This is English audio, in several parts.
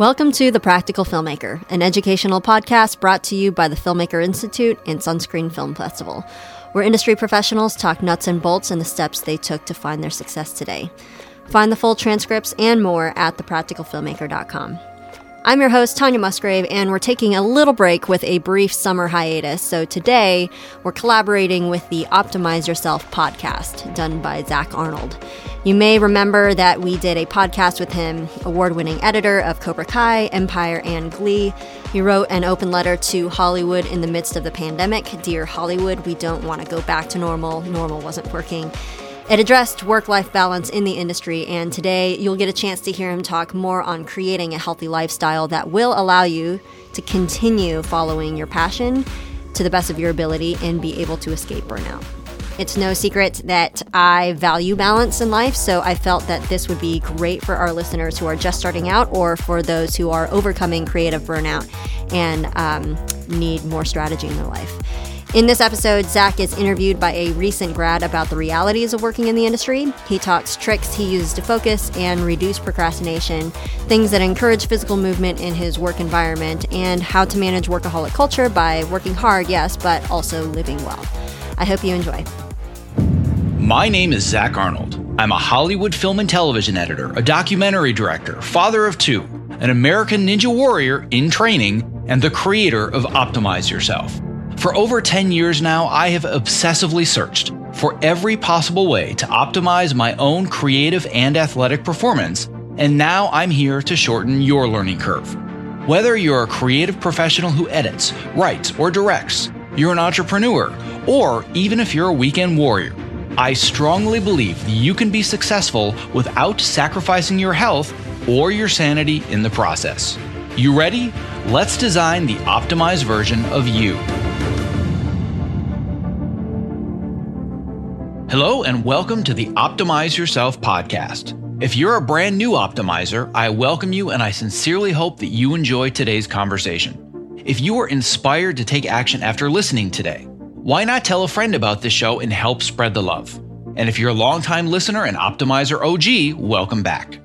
Welcome to The Practical Filmmaker, an educational podcast brought to you by the Filmmaker Institute and Sunscreen Film Festival, where industry professionals talk nuts and bolts and the steps they took to find their success today. Find the full transcripts and more at thepracticalfilmmaker.com. I'm your host, Tanya Musgrave, and we're taking a little break with a brief summer hiatus. So today, we're collaborating with the Optimize Yourself podcast done by Zack Arnold. You may remember that we did a podcast with him, award winning editor of Cobra Kai, Empire, and Glee. He wrote an open letter to Hollywood in the midst of the pandemic Dear Hollywood, we don't want to go back to normal. Normal wasn't working. It addressed work life balance in the industry, and today you'll get a chance to hear him talk more on creating a healthy lifestyle that will allow you to continue following your passion to the best of your ability and be able to escape burnout. It's no secret that I value balance in life, so I felt that this would be great for our listeners who are just starting out or for those who are overcoming creative burnout and um, need more strategy in their life. In this episode, Zack is interviewed by a recent grad about the realities of working in the industry. He talks tricks he uses to focus and reduce procrastination, things that encourage physical movement in his work environment, and how to manage workaholic culture by working hard, yes, but also living well. I hope you enjoy. My name is Zack Arnold. I'm a Hollywood film and television editor, a documentary director, father of two, an American Ninja Warrior in training, and the creator of Optimize Yourself. For over 10 years now, I have obsessively searched for every possible way to optimize my own creative and athletic performance, and now I'm here to shorten your learning curve. Whether you're a creative professional who edits, writes, or directs, you're an entrepreneur, or even if you're a weekend warrior, I strongly believe you can be successful without sacrificing your health or your sanity in the process. You ready? Let's design the optimized version of you. Hello, and welcome to the Optimize Yourself podcast. If you're a brand new optimizer, I welcome you and I sincerely hope that you enjoy today's conversation. If you are inspired to take action after listening today, why not tell a friend about this show and help spread the love? And if you're a longtime listener and optimizer OG, welcome back.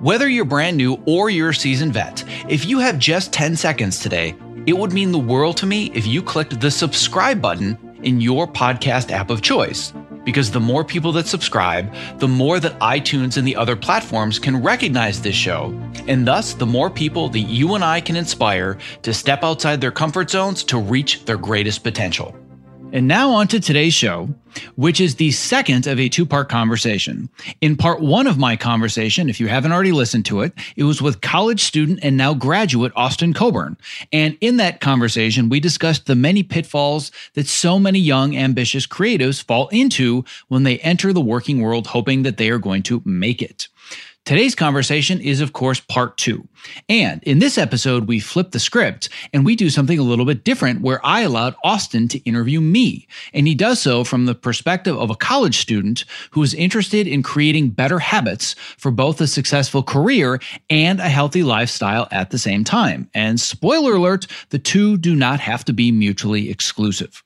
Whether you're brand new or you're a seasoned vet, if you have just 10 seconds today, it would mean the world to me if you clicked the subscribe button in your podcast app of choice because the more people that subscribe, the more that iTunes and the other platforms can recognize this show, and thus the more people that you and I can inspire to step outside their comfort zones to reach their greatest potential. And now on to today's show, which is the second of a two part conversation. In part one of my conversation, if you haven't already listened to it, it was with college student and now graduate Austin Coburn. And in that conversation, we discussed the many pitfalls that so many young, ambitious creatives fall into when they enter the working world hoping that they are going to make it. Today's conversation is, of course, part two. And in this episode, we flip the script and we do something a little bit different where I allowed Austin to interview me. And he does so from the perspective of a college student who is interested in creating better habits for both a successful career and a healthy lifestyle at the same time. And spoiler alert, the two do not have to be mutually exclusive.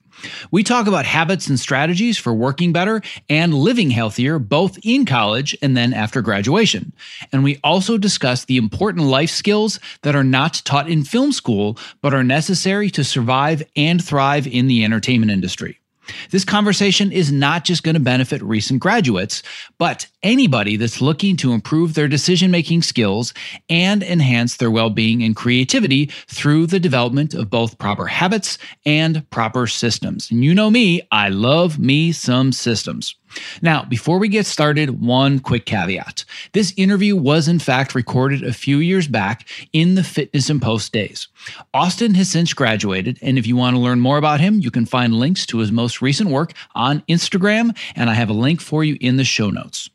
We talk about habits and strategies for working better and living healthier, both in college and then after graduation. And we also discuss the important life skills that are not taught in film school, but are necessary to survive and thrive in the entertainment industry. This conversation is not just going to benefit recent graduates, but anybody that's looking to improve their decision making skills and enhance their well being and creativity through the development of both proper habits and proper systems. And you know me, I love me some systems. Now, before we get started, one quick caveat. This interview was in fact recorded a few years back in the Fitness in Post days. Austin has since graduated, and if you want to learn more about him, you can find links to his most recent work on Instagram, and I have a link for you in the show notes.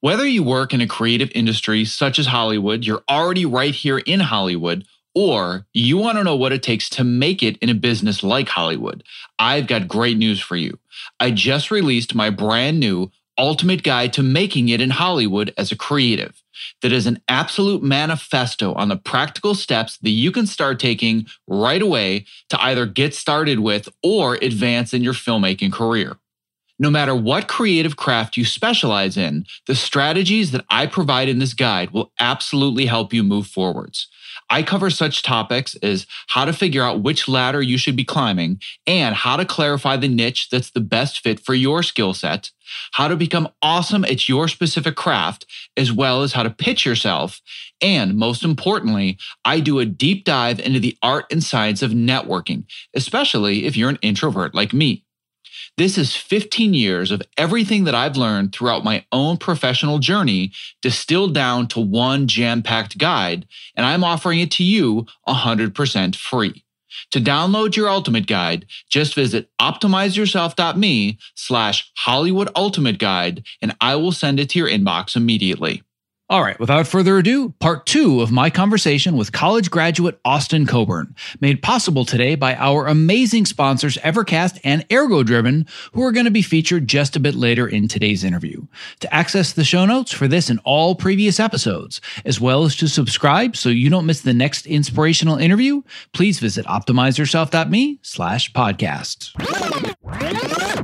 Whether you work in a creative industry such as Hollywood, you're already right here in Hollywood, or you want to know what it takes to make it in a business like Hollywood, I've got great news for you. I just released my brand new Ultimate Guide to Making It in Hollywood as a Creative that is an absolute manifesto on the practical steps that you can start taking right away to either get started with or advance in your filmmaking career. No matter what creative craft you specialize in, the strategies that I provide in this guide will absolutely help you move forwards. I cover such topics as how to figure out which ladder you should be climbing and how to clarify the niche that's the best fit for your skill set, how to become awesome at your specific craft, as well as how to pitch yourself. And most importantly, I do a deep dive into the art and science of networking, especially if you're an introvert like me. This is 15 years of everything that I've learned throughout my own professional journey distilled down to one jam packed guide, and I'm offering it to you 100% free. To download your ultimate guide, just visit optimizeyourself.me slash Hollywood Ultimate Guide, and I will send it to your inbox immediately. All right, without further ado, part two of my conversation with college graduate Austin Coburn, made possible today by our amazing sponsors Evercast and ErgoDriven, who are going to be featured just a bit later in today's interview. To access the show notes for this and all previous episodes, as well as to subscribe so you don't miss the next inspirational interview, please visit optimizeyourself.me slash podcast.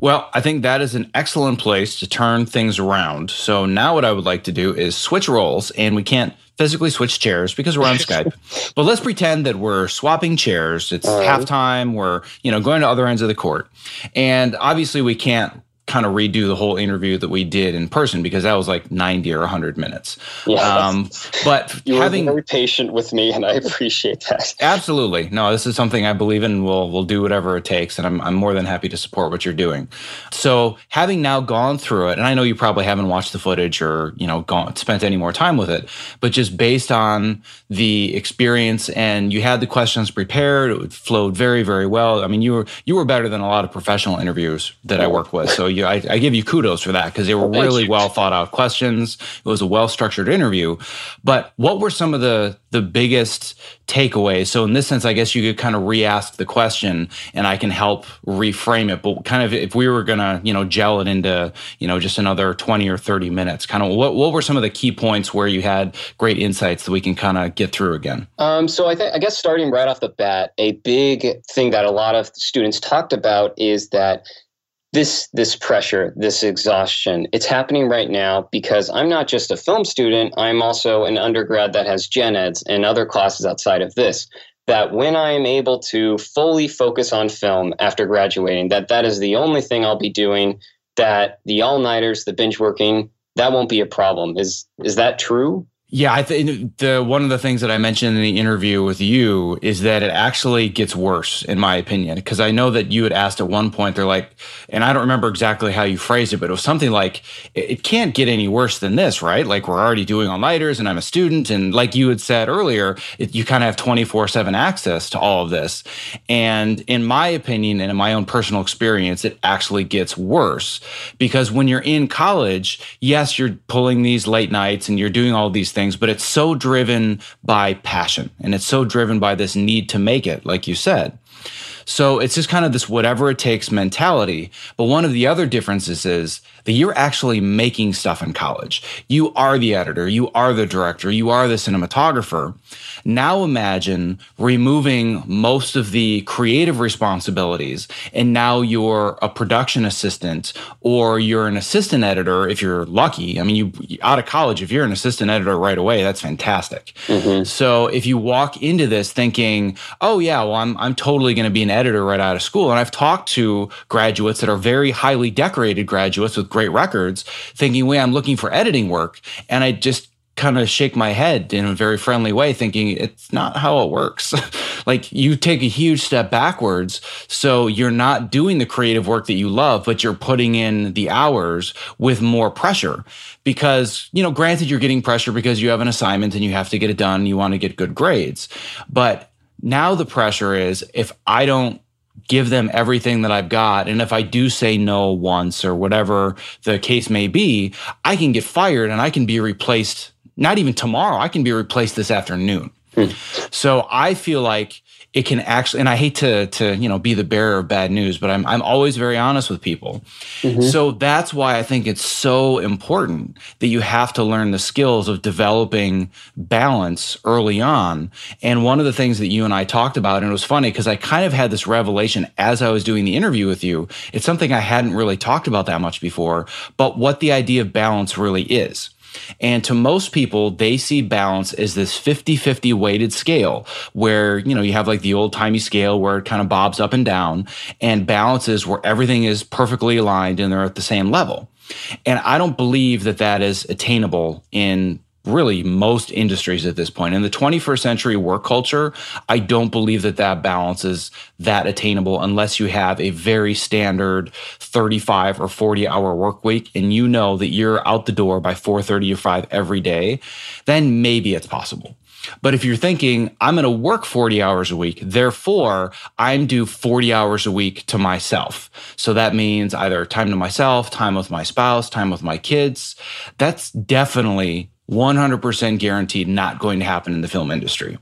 Well, I think that is an excellent place to turn things around. So now what I would like to do is switch roles, and we can't physically switch chairs because we're on Skype. But let's pretend that we're swapping chairs. It's right. halftime. We're, you know, going to other ends of the court. And obviously we can't kind of redo the whole interview that we did in person because that was like 90 or 100 minutes. Yeah, um, but you having, were very patient with me and I appreciate that. Absolutely. No, this is something I believe in. We'll, we'll do whatever it takes. And I'm, I'm more than happy to support what you're doing. So having now gone through it, and I know you probably haven't watched the footage or, you know, gone, spent any more time with it, but just based on the experience and you had the questions prepared, it flowed very, very well. I mean, you were, you were better than a lot of professional interviews that I work with. So you you, I, I give you kudos for that because they were really well thought out questions. It was a well structured interview. But what were some of the the biggest takeaways? So in this sense, I guess you could kind of re-ask the question, and I can help reframe it. But kind of if we were gonna, you know, gel it into, you know, just another twenty or thirty minutes, kind of what what were some of the key points where you had great insights that we can kind of get through again? Um, so I think I guess starting right off the bat, a big thing that a lot of students talked about is that this this pressure this exhaustion it's happening right now because i'm not just a film student i'm also an undergrad that has gen eds and other classes outside of this that when i am able to fully focus on film after graduating that that is the only thing i'll be doing that the all-nighters the binge working that won't be a problem. Is is that true yeah, I think the one of the things that I mentioned in the interview with you is that it actually gets worse, in my opinion, because I know that you had asked at one point. They're like, and I don't remember exactly how you phrased it, but it was something like, "It can't get any worse than this, right? Like we're already doing all nighters, and I'm a student, and like you had said earlier, it, you kind of have 24 seven access to all of this." And in my opinion, and in my own personal experience, it actually gets worse because when you're in college, yes, you're pulling these late nights and you're doing all these things things, but it's so driven by passion and it's so driven by this need to make it, like you said. So it's just kind of this whatever it takes mentality. But one of the other differences is that you're actually making stuff in college. You are the editor, you are the director, you are the cinematographer. Now imagine removing most of the creative responsibilities and now you're a production assistant or you're an assistant editor if you're lucky. I mean, you out of college, if you're an assistant editor right away, that's fantastic. Mm-hmm. So if you walk into this thinking, oh yeah, well, I'm, I'm totally going to be an editor right out of school. And I've talked to graduates that are very highly decorated graduates with great records thinking, wait, I'm looking for editing work. And I just kind of shake my head in a very friendly way, thinking it's not how it works. like you take a huge step backwards. So you're not doing the creative work that you love, but you're putting in the hours with more pressure because, you know, granted, you're getting pressure because you have an assignment and you have to get it done. You want to get good grades. But now the pressure is if I don't give them everything that I've got. And if I do say no once or whatever the case may be, I can get fired and I can be replaced not even tomorrow. I can be replaced this afternoon. Hmm. So I feel like it can actually and i hate to to you know be the bearer of bad news but i'm, I'm always very honest with people. Mm-hmm. so that's why i think it's so important that you have to learn the skills of developing balance early on. And one of the things that you and i talked about and it was funny because i kind of had this revelation as i was doing the interview with you. It's something i hadn't really talked about that much before but what the idea of balance really is and to most people, they see balance as this 50 50 weighted scale where, you know, you have like the old timey scale where it kind of bobs up and down, and balance is where everything is perfectly aligned and they're at the same level. And I don't believe that that is attainable in really most industries at this point. In the 21st century work culture, I don't believe that that balance is that attainable unless you have a very standard 35 or 40 hour work week and you know that you're out the door by 4:30 or 5 every day, then maybe it's possible. But if you're thinking, I'm going to work 40 hours a week, therefore I'm due 40 hours a week to myself. So that means either time to myself, time with my spouse, time with my kids. That's definitely 100% guaranteed not going to happen in the film industry.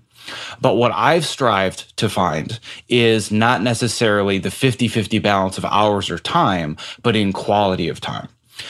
But what I've strived to find is not necessarily the 50 50 balance of hours or time, but in quality of time.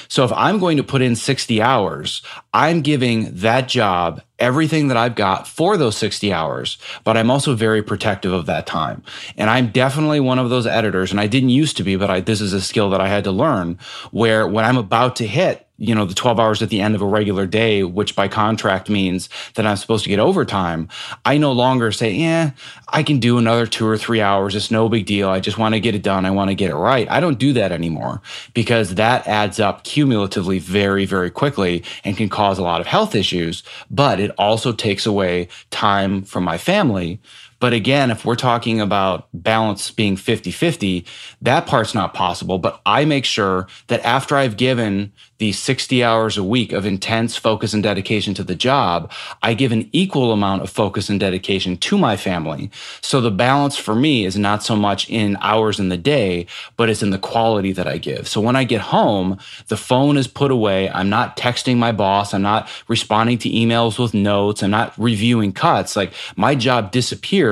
So if I'm going to put in 60 hours, I'm giving that job everything that I've got for those 60 hours, but I'm also very protective of that time. And I'm definitely one of those editors, and I didn't used to be, but I, this is a skill that I had to learn where when I'm about to hit you know, the 12 hours at the end of a regular day, which by contract means that I'm supposed to get overtime, I no longer say, yeah, I can do another two or three hours. It's no big deal. I just want to get it done. I want to get it right. I don't do that anymore because that adds up cumulatively very, very quickly and can cause a lot of health issues. But it also takes away time from my family but again, if we're talking about balance being 50 50, that part's not possible. But I make sure that after I've given the 60 hours a week of intense focus and dedication to the job, I give an equal amount of focus and dedication to my family. So the balance for me is not so much in hours in the day, but it's in the quality that I give. So when I get home, the phone is put away. I'm not texting my boss. I'm not responding to emails with notes. I'm not reviewing cuts. Like my job disappears.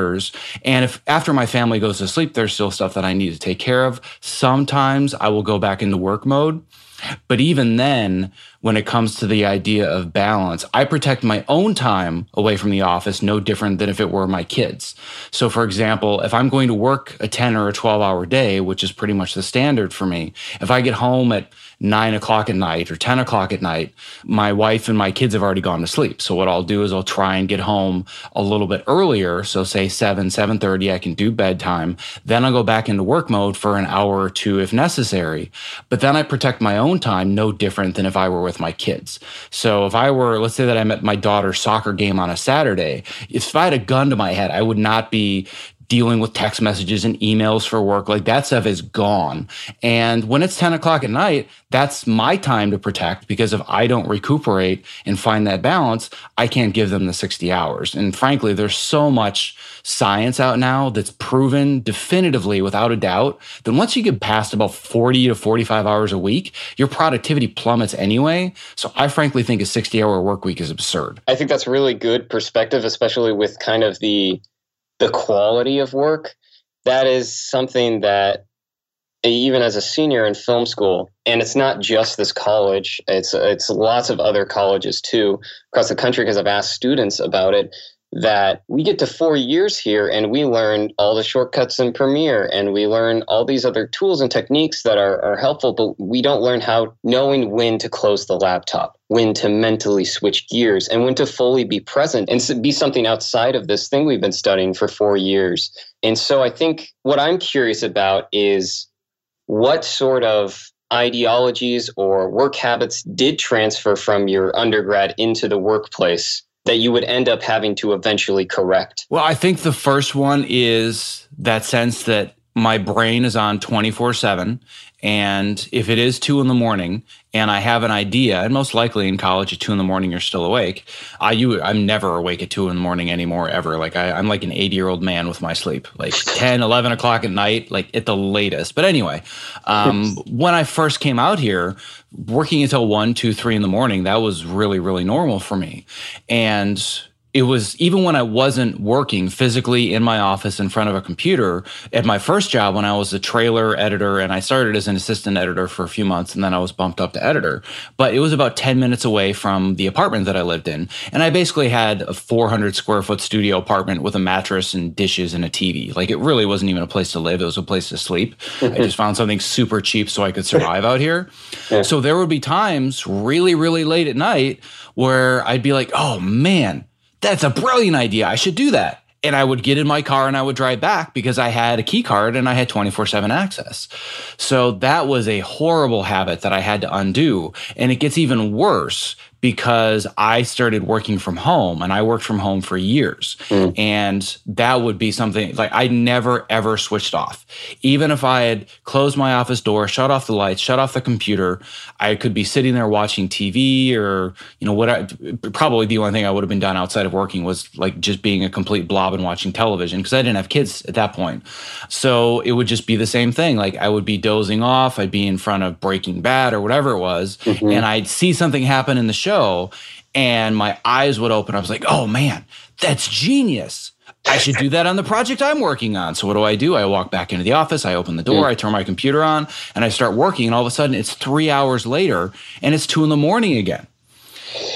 And if after my family goes to sleep, there's still stuff that I need to take care of. Sometimes I will go back into work mode. But even then, when it comes to the idea of balance, I protect my own time away from the office no different than if it were my kids. So, for example, if I'm going to work a 10 or a 12 hour day, which is pretty much the standard for me, if I get home at nine o'clock at night or 10 o'clock at night, my wife and my kids have already gone to sleep. So what I'll do is I'll try and get home a little bit earlier. So say 7, 7.30, I can do bedtime. Then I'll go back into work mode for an hour or two if necessary. But then I protect my own time no different than if I were with my kids. So if I were, let's say that I'm at my daughter's soccer game on a Saturday, if I had a gun to my head, I would not be dealing with text messages and emails for work. Like that stuff is gone. And when it's 10 o'clock at night, that's my time to protect because if I don't recuperate and find that balance, I can't give them the 60 hours. And frankly, there's so much science out now that's proven definitively without a doubt that once you get past about 40 to 45 hours a week, your productivity plummets anyway. So I frankly think a 60 hour work week is absurd. I think that's really good perspective, especially with kind of the the quality of work, that is something that even as a senior in film school, and it's not just this college; it's it's lots of other colleges too across the country. Because I've asked students about it, that we get to four years here and we learn all the shortcuts in Premiere and we learn all these other tools and techniques that are, are helpful, but we don't learn how knowing when to close the laptop, when to mentally switch gears, and when to fully be present and be something outside of this thing we've been studying for four years. And so I think what I'm curious about is what sort of ideologies or work habits did transfer from your undergrad into the workplace that you would end up having to eventually correct? Well, I think the first one is that sense that my brain is on 24 7 and if it is two in the morning and I have an idea, and most likely in college at two in the morning you're still awake. I you I'm never awake at two in the morning anymore ever. Like I, I'm like an 80 year old man with my sleep. Like 10, 11 o'clock at night, like at the latest. But anyway, um, when I first came out here, working until one, two, three in the morning, that was really, really normal for me. And it was even when I wasn't working physically in my office in front of a computer at my first job when I was a trailer editor and I started as an assistant editor for a few months and then I was bumped up to editor. But it was about 10 minutes away from the apartment that I lived in. And I basically had a 400 square foot studio apartment with a mattress and dishes and a TV. Like it really wasn't even a place to live, it was a place to sleep. I just found something super cheap so I could survive out here. Yeah. So there would be times really, really late at night where I'd be like, oh man, that's a brilliant idea. I should do that. And I would get in my car and I would drive back because I had a key card and I had 24 7 access. So that was a horrible habit that I had to undo. And it gets even worse because I started working from home and I worked from home for years. Mm. And that would be something like I never ever switched off. Even if I had closed my office door, shut off the lights, shut off the computer, I could be sitting there watching TV or, you know, what I, probably the only thing I would have been done outside of working was like just being a complete blob and watching television because I didn't have kids at that point. So it would just be the same thing. Like I would be dozing off, I'd be in front of Breaking Bad or whatever it was, mm-hmm. and I'd see something happen in the show and my eyes would open. I was like, oh man, that's genius. I should do that on the project I'm working on. So what do I do? I walk back into the office, I open the door, mm. I turn my computer on, and I start working. And all of a sudden it's three hours later and it's two in the morning again.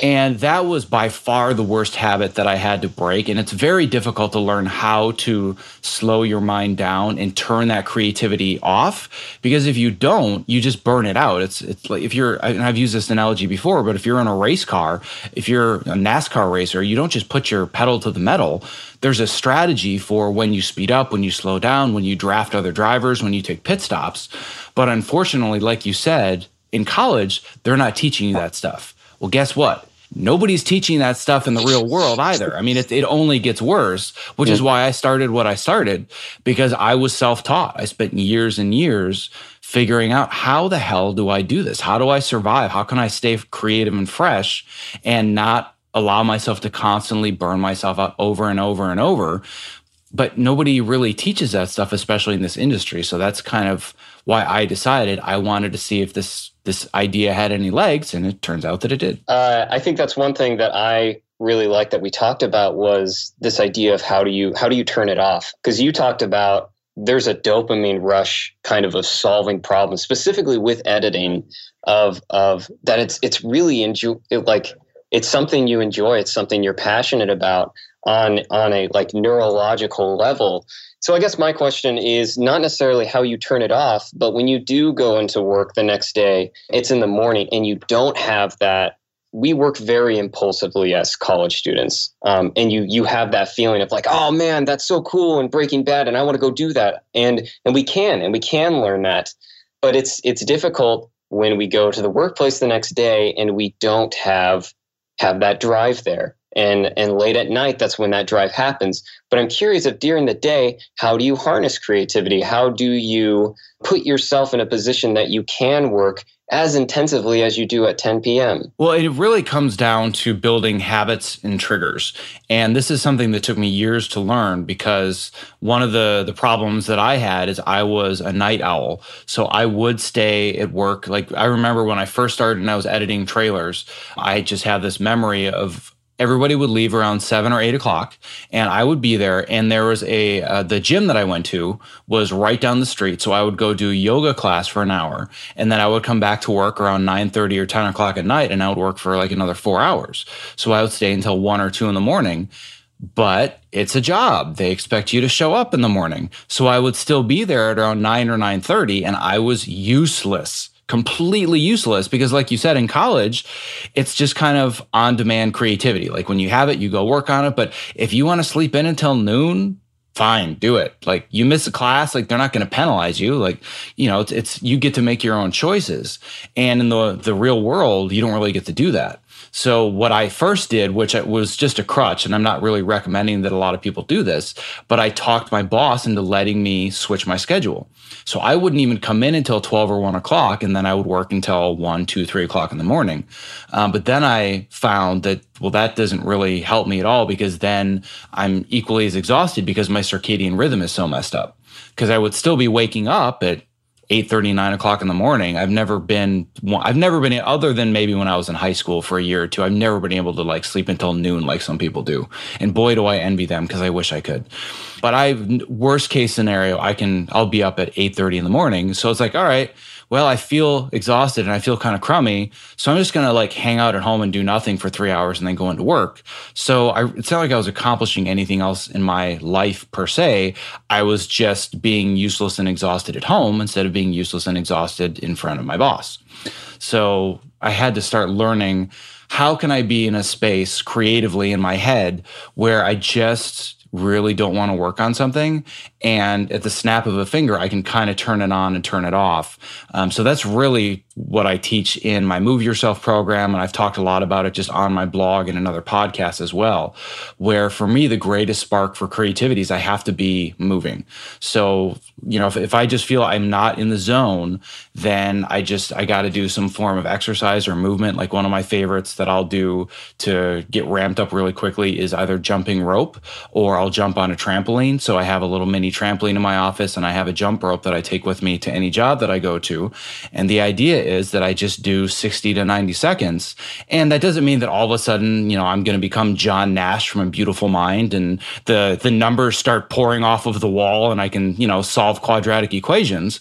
And that was by far the worst habit that I had to break. And it's very difficult to learn how to slow your mind down and turn that creativity off. Because if you don't, you just burn it out. It's, it's like if you're, and I've used this analogy before, but if you're in a race car, if you're a NASCAR racer, you don't just put your pedal to the metal. There's a strategy for when you speed up, when you slow down, when you draft other drivers, when you take pit stops. But unfortunately, like you said, in college, they're not teaching you that stuff. Well, guess what? Nobody's teaching that stuff in the real world either. I mean, it, it only gets worse, which yeah. is why I started what I started because I was self taught. I spent years and years figuring out how the hell do I do this? How do I survive? How can I stay creative and fresh and not allow myself to constantly burn myself out over and over and over? But nobody really teaches that stuff, especially in this industry. So that's kind of why I decided I wanted to see if this this idea had any legs, and it turns out that it did. Uh, I think that's one thing that I really like that we talked about was this idea of how do you how do you turn it off? Because you talked about there's a dopamine rush kind of of solving problems, specifically with editing, of of that it's it's really enjoy it, like it's something you enjoy, it's something you're passionate about on on a like neurological level so I guess my question is not necessarily how you turn it off, but when you do go into work the next day, it's in the morning and you don't have that. We work very impulsively as college students, um, and you you have that feeling of like, oh man, that's so cool and Breaking Bad, and I want to go do that, and and we can and we can learn that, but it's it's difficult when we go to the workplace the next day and we don't have have that drive there and and late at night that's when that drive happens but i'm curious if during the day how do you harness creativity how do you put yourself in a position that you can work as intensively as you do at 10 p.m. Well, it really comes down to building habits and triggers. And this is something that took me years to learn because one of the the problems that I had is I was a night owl. So I would stay at work like I remember when I first started and I was editing trailers, I just had this memory of everybody would leave around seven or eight o'clock and i would be there. And there was a uh, the gym that i went to was right down the street so i would go do yoga class for an hour and then i would come back to work around 9.30 or 10 o'clock at night and i would work for like another four hours. So i would stay until one or two in the morning but it's a job. They expect you to show up in the morning. So i would still be there at around 9 or 9.30 and i was useless completely useless because like you said in college it's just kind of on demand creativity. Like when you have it you go work on it. But if you want to sleep in until noon fine do it. Like you miss a class like they're not going to penalize you. Like you know it's, it's you get to make your own choices. And in the the real world you don't really get to do that so what I first did, which was just a crutch, and I'm not really recommending that a lot of people do this, but I talked my boss into letting me switch my schedule. So I wouldn't even come in until 12 or 1 o'clock, and then I would work until 1, 2, 3 o'clock in the morning. Um, but then I found that, well, that doesn't really help me at all because then I'm equally as exhausted because my circadian rhythm is so messed up. Because I would still be waking up at 8 30, 9 o'clock in the morning. I've never been, I've never been, other than maybe when I was in high school for a year or two, I've never been able to like sleep until noon like some people do. And boy, do I envy them because I wish I could. But I, worst case scenario, I can, I'll be up at eight thirty in the morning. So it's like, all right, well, I feel exhausted and I feel kind of crummy. So I'm just going to like hang out at home and do nothing for three hours and then go into work. So I, it's not like I was accomplishing anything else in my life per se. I was just being useless and exhausted at home instead of being useless and exhausted in front of my boss. So I had to start learning how can I be in a space creatively in my head where I just really don't want to work on something. And at the snap of a finger, I can kind of turn it on and turn it off. Um, so that's really what I teach in my Move Yourself program. And I've talked a lot about it just on my blog and another podcast as well, where for me, the greatest spark for creativity is I have to be moving. So, you know, if, if I just feel I'm not in the zone, then I just, I got to do some form of exercise or movement. Like one of my favorites that I'll do to get ramped up really quickly is either jumping rope or I'll jump on a trampoline. So I have a little mini trampoline in my office and I have a jump rope that I take with me to any job that I go to. And the idea is that I just do 60 to 90 seconds. And that doesn't mean that all of a sudden, you know, I'm going to become John Nash from a beautiful mind and the, the numbers start pouring off of the wall and I can, you know, solve quadratic equations.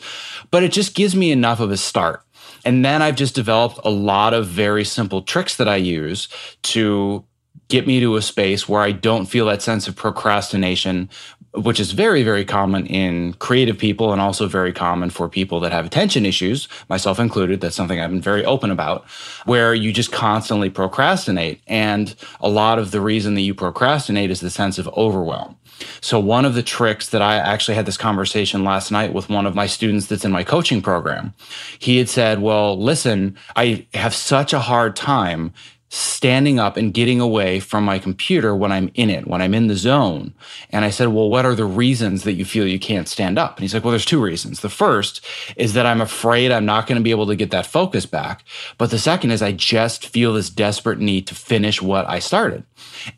But it just gives me enough of a start. And then I've just developed a lot of very simple tricks that I use to get me to a space where I don't feel that sense of procrastination, which is very, very common in creative people and also very common for people that have attention issues, myself included. That's something I've been very open about, where you just constantly procrastinate. And a lot of the reason that you procrastinate is the sense of overwhelm. So, one of the tricks that I actually had this conversation last night with one of my students that's in my coaching program, he had said, Well, listen, I have such a hard time standing up and getting away from my computer when I'm in it, when I'm in the zone. And I said, Well, what are the reasons that you feel you can't stand up? And he's like, Well, there's two reasons. The first is that I'm afraid I'm not going to be able to get that focus back. But the second is I just feel this desperate need to finish what I started.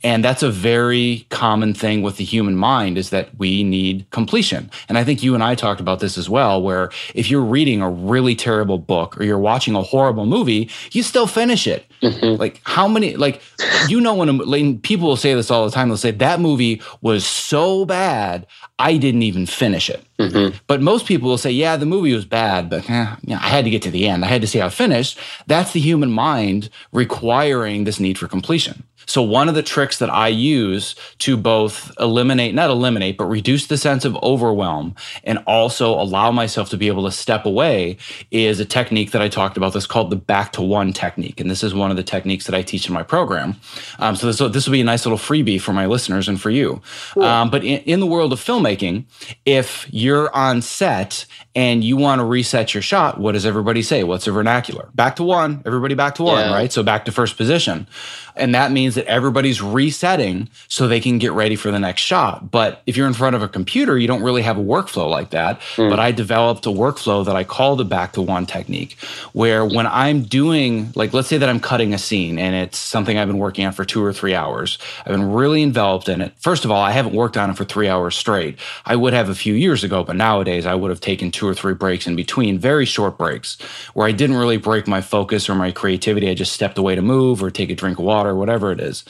And that's a very common thing with the human mind is that we need completion. And I think you and I talked about this as well, where if you're reading a really terrible book or you're watching a horrible movie, you still finish it. Mm-hmm. Like how many like you know when like, people will say this all the time they'll say that movie was so bad i didn't even finish it mm-hmm. but most people will say yeah the movie was bad but eh, you know, i had to get to the end i had to see how it finished that's the human mind requiring this need for completion so one of the tricks that I use to both eliminate, not eliminate, but reduce the sense of overwhelm and also allow myself to be able to step away is a technique that I talked about that's called the back to one technique. And this is one of the techniques that I teach in my program. Um, so this, this will be a nice little freebie for my listeners and for you. Cool. Um, but in, in the world of filmmaking, if you're on set and you want to reset your shot, what does everybody say? What's the vernacular? Back to one, everybody back to one, yeah. right? So back to first position. And that means that everybody's resetting so they can get ready for the next shot. But if you're in front of a computer, you don't really have a workflow like that. Mm. But I developed a workflow that I call the back to one technique, where when I'm doing, like, let's say that I'm cutting a scene and it's something I've been working on for two or three hours, I've been really enveloped in it. First of all, I haven't worked on it for three hours straight. I would have a few years ago, but nowadays I would have taken two or three breaks in between, very short breaks, where I didn't really break my focus or my creativity. I just stepped away to move or take a drink of water water, whatever it is.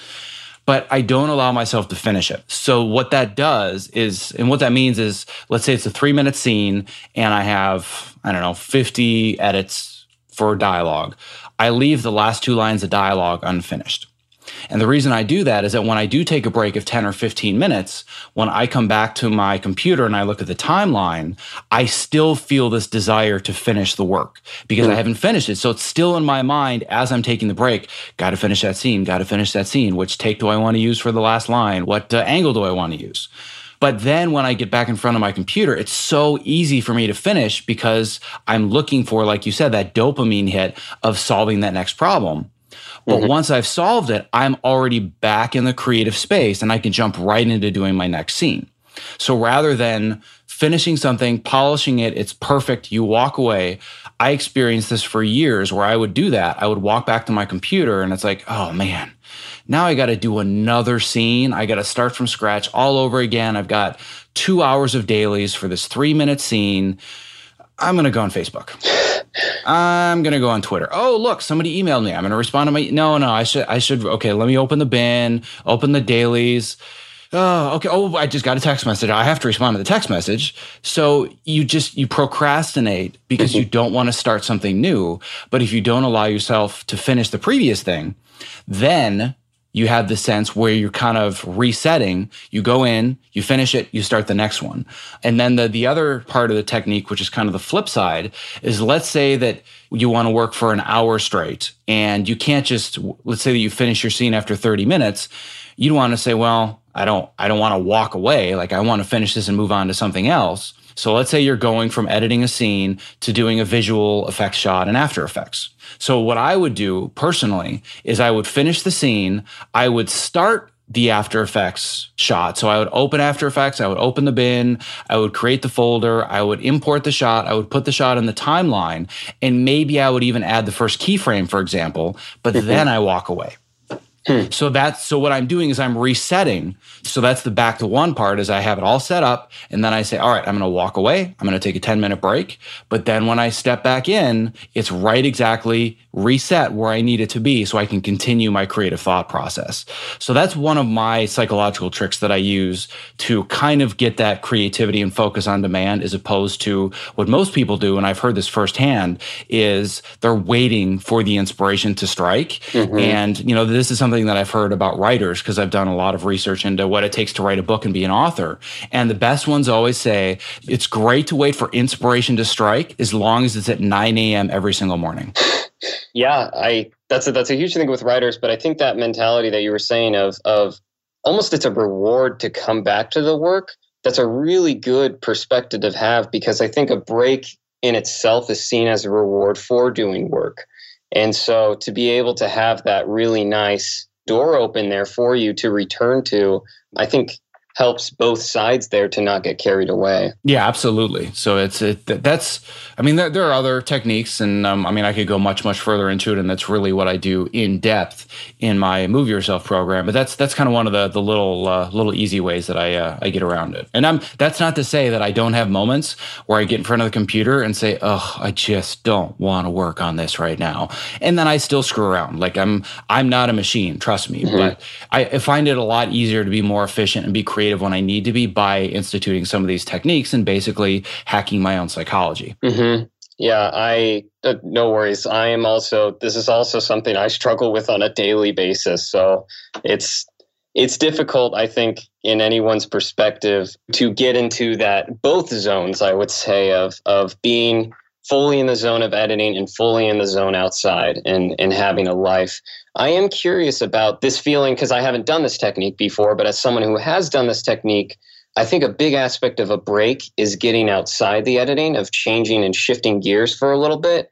But I don't allow myself to finish it. So what that does is, and what that means is, let's say it's a three minute scene and I have, I don't know, 50 edits for dialogue. I leave the last two lines of dialogue unfinished. And the reason I do that is that when I do take a break of 10 or 15 minutes, when I come back to my computer and I look at the timeline, I still feel this desire to finish the work because mm. I haven't finished it. So it's still in my mind as I'm taking the break. Got to finish that scene, got to finish that scene. Which take do I want to use for the last line? What uh, angle do I want to use? But then when I get back in front of my computer, it's so easy for me to finish because I'm looking for, like you said, that dopamine hit of solving that next problem. But mm-hmm. once I've solved it, I'm already back in the creative space and I can jump right into doing my next scene. So rather than finishing something, polishing it, it's perfect, you walk away. I experienced this for years where I would do that. I would walk back to my computer and it's like, oh man, now I got to do another scene. I got to start from scratch all over again. I've got two hours of dailies for this three minute scene I'm going to go on Facebook. I'm going to go on Twitter. Oh, look, somebody emailed me. I'm going to respond to my No, no, I should I should okay, let me open the bin, open the dailies. Oh, okay. Oh, I just got a text message. I have to respond to the text message. So you just you procrastinate because you mm-hmm. don't want to start something new. But if you don't allow yourself to finish the previous thing, then you have the sense where you're kind of resetting. You go in, you finish it, you start the next one. And then the, the other part of the technique, which is kind of the flip side, is let's say that you want to work for an hour straight and you can't just, let's say that you finish your scene after 30 minutes. You don't want to say, well, I don't, I don't want to walk away. Like I want to finish this and move on to something else. So let's say you're going from editing a scene to doing a visual effects shot in After Effects. So what I would do personally is I would finish the scene. I would start the After Effects shot. So I would open After Effects, I would open the bin, I would create the folder, I would import the shot, I would put the shot in the timeline, and maybe I would even add the first keyframe, for example, but mm-hmm. then I walk away. Hmm. So that's so what I'm doing is I'm resetting. So that's the back to one part is I have it all set up and then I say, all right, I'm going to walk away. I'm going to take a 10 minute break. But then when I step back in, it's right exactly reset where I need it to be so I can continue my creative thought process. So that's one of my psychological tricks that I use to kind of get that creativity and focus on demand as opposed to what most people do. And I've heard this firsthand is they're waiting for the inspiration to strike. Mm-hmm. And, you know, this is something something that I've heard about writers because I've done a lot of research into what it takes to write a book and be an author. And the best ones always say it's great to wait for inspiration to strike as long as it's at 9 a.m. every single morning. Yeah, I that's a, that's a huge thing with writers, but I think that mentality that you were saying of of almost it's a reward to come back to the work. That's a really good perspective to have because I think a break in itself is seen as a reward for doing work. And so to be able to have that really nice door open there for you to return to, I think helps both sides there to not get carried away. Yeah, absolutely. So it's it that's I mean there, there are other techniques and um, I mean I could go much much further into it and that's really what I do in depth in my move yourself program. But that's that's kind of one of the the little uh, little easy ways that I uh, I get around it. And I'm that's not to say that I don't have moments where I get in front of the computer and say, "Oh, I just don't want to work on this right now." And then I still screw around. Like I'm I'm not a machine, trust me, mm-hmm. but I, I find it a lot easier to be more efficient and be creative creative when I need to be by instituting some of these techniques and basically hacking my own psychology. Mm-hmm. Yeah, I uh, no worries. I am also this is also something I struggle with on a daily basis. So it's it's difficult, I think, in anyone's perspective to get into that both zones. I would say of of being fully in the zone of editing and fully in the zone outside and, and having a life. I am curious about this feeling because I haven't done this technique before, but as someone who has done this technique, I think a big aspect of a break is getting outside the editing, of changing and shifting gears for a little bit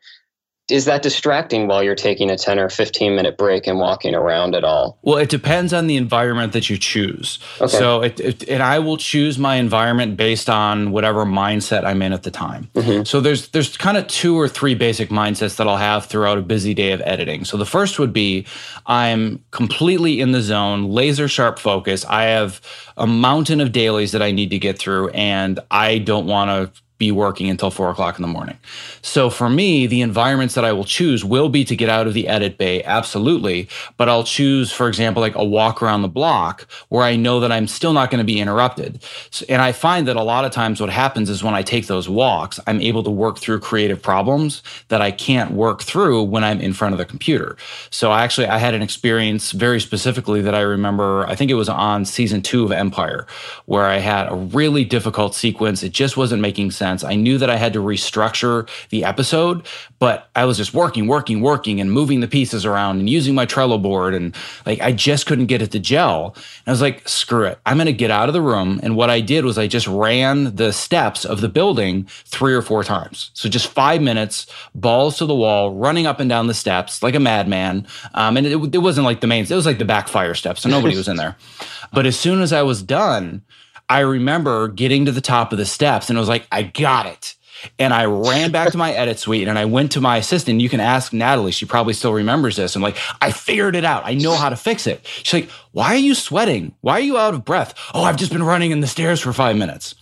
is that distracting while you're taking a 10 or 15 minute break and walking around at all? Well, it depends on the environment that you choose. Okay. So, it, it, and I will choose my environment based on whatever mindset I'm in at the time. Mm-hmm. So there's there's kind of two or three basic mindsets that I'll have throughout a busy day of editing. So the first would be I'm completely in the zone, laser sharp focus. I have a mountain of dailies that I need to get through, and I don't want to be working until four o'clock in the morning. So for me, the environments that I will choose will be to get out of the edit bay, absolutely. But I'll choose, for example, like a walk around the block where I know that I'm still not going to be interrupted. So, and I find that a lot of times what happens is when I take those walks, I'm able to work through creative problems that I can't work through when I'm in front of the computer. So actually, I had an experience very specifically that I remember, I think it was on season two of Empire, where I had a really difficult sequence. It just wasn't making sense sense. I knew that I had to restructure the episode, but I was just working, working, working and moving the pieces around and using my Trello board. And like, I just couldn't get it to gel. And I was like, screw it. I'm going to get out of the room. And what I did was I just ran the steps of the building three or four times. So just five minutes, balls to the wall, running up and down the steps like a madman. Um, and it, it wasn't like the main, it was like the backfire steps. So nobody was in there. But as soon as I was done, I remember getting to the top of the steps and I was like, I got it. And I ran back to my edit suite and I went to my assistant. You can ask Natalie. She probably still remembers this. I'm like, I figured it out. I know how to fix it. She's like, why are you sweating? Why are you out of breath? Oh, I've just been running in the stairs for five minutes.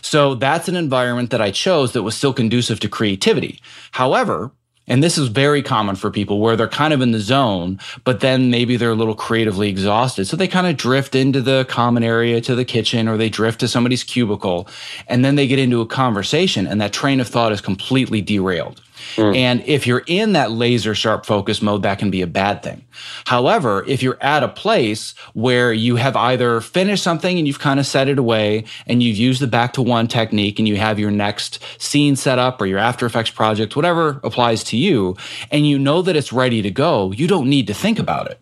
So that's an environment that I chose that was still conducive to creativity. However, and this is very common for people where they're kind of in the zone, but then maybe they're a little creatively exhausted. So they kind of drift into the common area to the kitchen or they drift to somebody's cubicle and then they get into a conversation and that train of thought is completely derailed. Mm. And if you're in that laser sharp focus mode, that can be a bad thing. However, if you're at a place where you have either finished something and you've kind of set it away and you've used the back to one technique and you have your next scene set up or your After Effects project, whatever applies to you, and you know that it's ready to go, you don't need to think about it.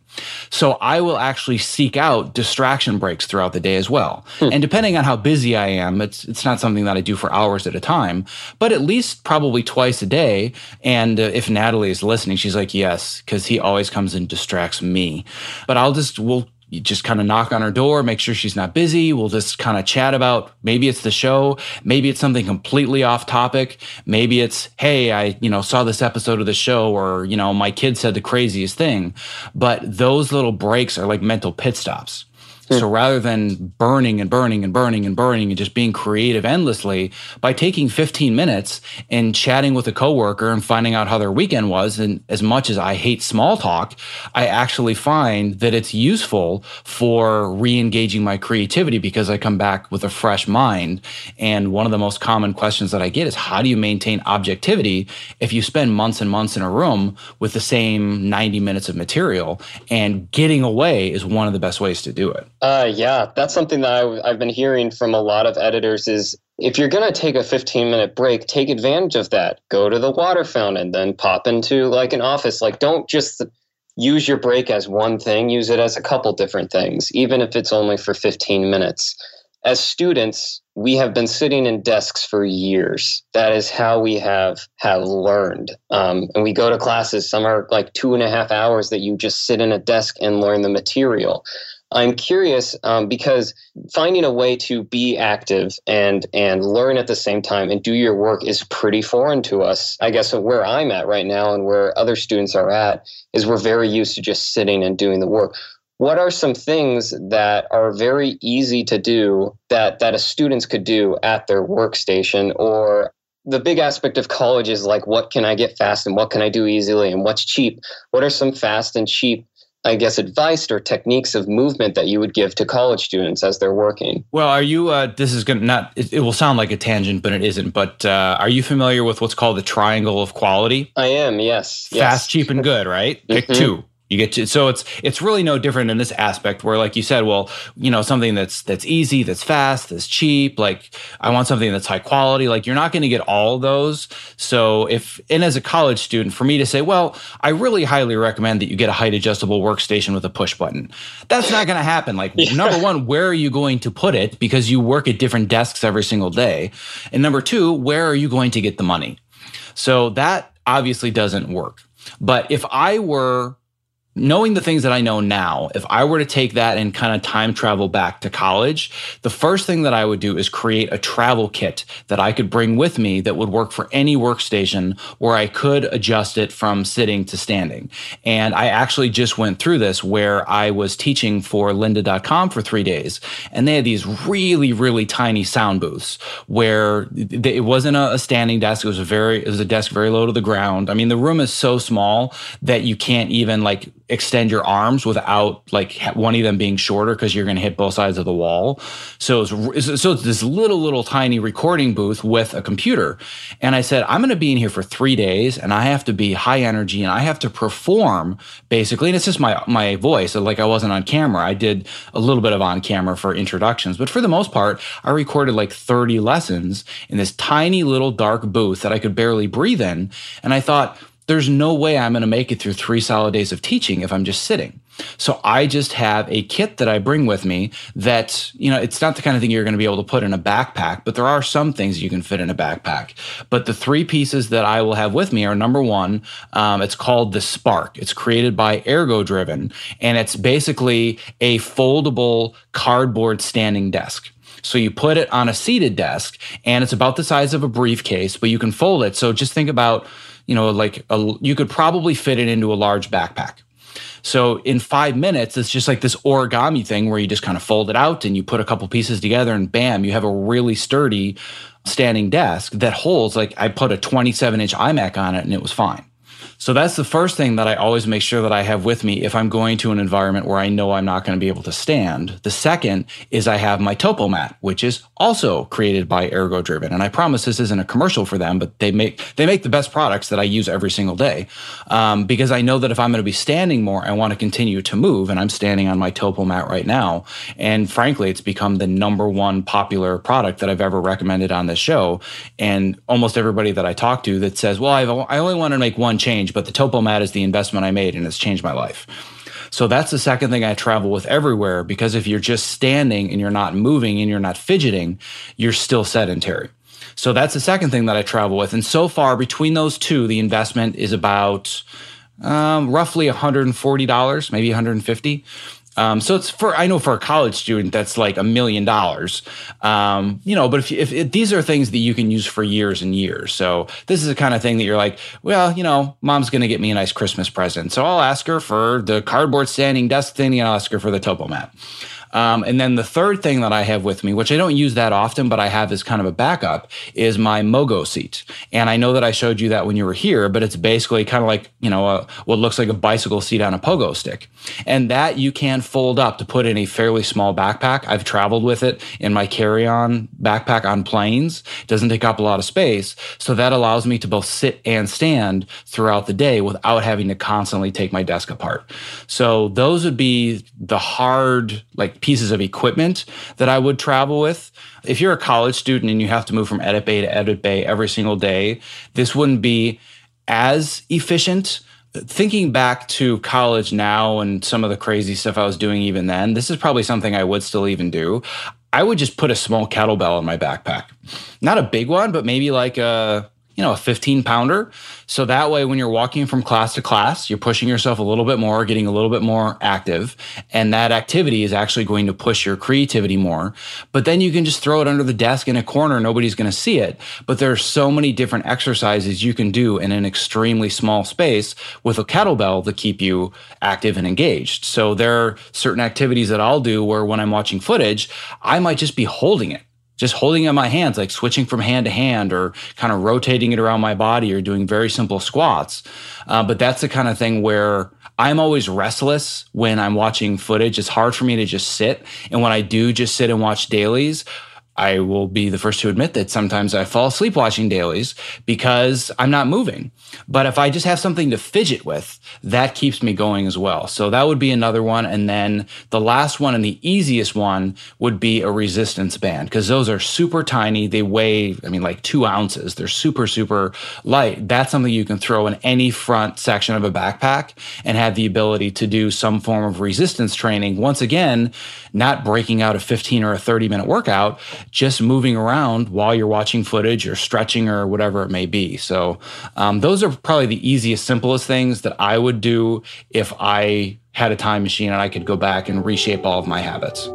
So I will actually seek out distraction breaks throughout the day as well. Hmm. And depending on how busy I am, it's it's not something that I do for hours at a time, but at least probably twice a day. And uh, if Natalie is listening, she's like, "Yes," because he always comes and distracts me. But I'll just we'll you just kind of knock on her door, make sure she's not busy. We'll just kind of chat about maybe it's the show, maybe it's something completely off topic. Maybe it's, hey, I, you know, saw this episode of the show or, you know, my kid said the craziest thing. But those little breaks are like mental pit stops. Hmm. So rather than burning and burning and burning and burning and just being creative endlessly, by taking 15 minutes and chatting with a coworker and finding out how their weekend was, and as much as I hate small talk, I actually find that it's useful for re-engaging my creativity because I come back with a fresh mind. And one of the most common questions that I get is how do you maintain objectivity if you spend months and months in a room with the same 90 minutes of material? And getting away is one of the best ways to do it. Uh, yeah, that's something that I, I've been hearing from a lot of editors is if you're going to take a 15 minute break, take advantage of that. Go to the water fountain, then pop into like an office. Like, don't just use your break as one thing, use it as a couple different things, even if it's only for 15 minutes. As students, we have been sitting in desks for years. That is how we have have learned. Um, and we go to classes. Some are like two and a half hours that you just sit in a desk and learn the material. I'm curious um, because finding a way to be active and and learn at the same time and do your work is pretty foreign to us. I guess where I'm at right now and where other students are at is we're very used to just sitting and doing the work. What are some things that are very easy to do that that a students could do at their workstation or the big aspect of college is like what can I get fast and what can I do easily and what's cheap? What are some fast and cheap I guess, advice or techniques of movement that you would give to college students as they're working? Well, are you? Uh, this is going to not. It, it, will sound like a tangent, but it isn't. But uh, are you familiar with what's called the triangle of quality? I am. Yes. Fast, yes. cheap, and good. Right. Pick mm-hmm. two. You get to so it's it's really no different in this aspect where like you said, well, you know, something that's that's easy, that's fast, that's cheap, like I want something that's high quality. Like you're not going to get all those. So if and as a college student, for me to say, well, I really highly recommend that you get a height adjustable workstation with a push button. That's not going to happen. Like yeah. number one, where are you going to put it? Because you work at different desks every single day. And number two, where are you going to get the money? So that obviously doesn't work. But if I were knowing the things that I know now, if I were to take that and kind of time travel back to college, the first thing that I would do is create a travel kit that I could bring with me that would work for any workstation where I could adjust it from sitting to standing. And I actually just went through this where I was teaching for lynda.com for three days. And they had these really, really tiny sound booths where it wasn't a standing desk. It was a very, it was a desk very low to the ground. I mean, the room is so small that you can't even like extend your arms without like one of them being shorter because you're going to hit both sides of the wall. So it's, so it's this little little tiny recording booth with a computer. And I said I'm going to be in here for 3 days and I have to be high energy and I have to perform basically and it's just my my voice like I wasn't on camera. I did a little bit of on camera for introductions, but for the most part I recorded like 30 lessons in this tiny little dark booth that I could barely breathe in and I thought there's no way I'm going to make it through three solid days of teaching if I'm just sitting. So I just have a kit that I bring with me that, you know, it's not the kind of thing you're going to be able to put in a backpack, but there are some things you can fit in a backpack. But the three pieces that I will have with me are number one, um, it's called the Spark. It's created by ErgoDriven, and it's basically a foldable cardboard standing desk. So you put it on a seated desk and it's about the size of a briefcase, but you can fold it. So just think about you know, like a, you could probably fit it into a large backpack. So in five minutes, it's just like this origami thing where you just kind of fold it out and you put a couple pieces together and bam, you have a really sturdy standing desk that holds like I put a 27 inch iMac on it and it was fine. So that's the first thing that I always make sure that I have with me if I'm going to an environment where I know I'm not going to be able to stand. The second is I have my topo mat, which is also created by ErgoDriven. And I promise this isn't a commercial for them, but they make they make the best products that I use every single day. Um, because I know that if I'm going to be standing more, I want to continue to move. And I'm standing on my topo mat right now. And frankly, it's become the number one popular product that I've ever recommended on this show. And almost everybody that I talk to that says, well, I've, I only want to make one change change, but the Topomat is the investment I made and it's changed my life. So that's the second thing I travel with everywhere because if you're just standing and you're not moving and you're not fidgeting, you're still sedentary. So that's the second thing that I travel with. And so far, between those two, the investment is about um, roughly $140, maybe 150 um, so it's for I know for a college student that's like a million dollars, um, you know. But if, if, if, these are things that you can use for years and years, so this is the kind of thing that you're like, well, you know, mom's going to get me a nice Christmas present, so I'll ask her for the cardboard standing desk thing, and I'll ask her for the topo mat. Um, and then the third thing that I have with me, which I don't use that often, but I have as kind of a backup, is my Mogo seat. And I know that I showed you that when you were here, but it's basically kind of like, you know, a, what looks like a bicycle seat on a pogo stick. And that you can fold up to put in a fairly small backpack. I've traveled with it in my carry on backpack on planes. It doesn't take up a lot of space. So that allows me to both sit and stand throughout the day without having to constantly take my desk apart. So those would be the hard, like pieces of equipment that I would travel with. If you're a college student and you have to move from Edit Bay to Edit Bay every single day, this wouldn't be as efficient. Thinking back to college now and some of the crazy stuff I was doing even then, this is probably something I would still even do. I would just put a small kettlebell in my backpack. Not a big one, but maybe like a you know, a 15 pounder. So that way, when you're walking from class to class, you're pushing yourself a little bit more, getting a little bit more active. And that activity is actually going to push your creativity more. But then you can just throw it under the desk in a corner. Nobody's going to see it. But there are so many different exercises you can do in an extremely small space with a kettlebell to keep you active and engaged. So there are certain activities that I'll do where when I'm watching footage, I might just be holding it just holding it in my hands, like switching from hand to hand or kind of rotating it around my body or doing very simple squats. Uh, but that's the kind of thing where I'm always restless when I'm watching footage. It's hard for me to just sit. And when I do just sit and watch dailies, I will be the first to admit that sometimes I fall asleep watching dailies because I'm not moving. But if I just have something to fidget with, that keeps me going as well. So that would be another one. And then the last one and the easiest one would be a resistance band because those are super tiny. They weigh, I mean, like two ounces. They're super, super light. That's something you can throw in any front section of a backpack and have the ability to do some form of resistance training. Once again, not breaking out a 15 or a 30 minute workout, just moving around while you're watching footage or stretching or whatever it may be. So um, those are probably the easiest, simplest things that I would do if I had a time machine and I could go back and reshape all of my habits.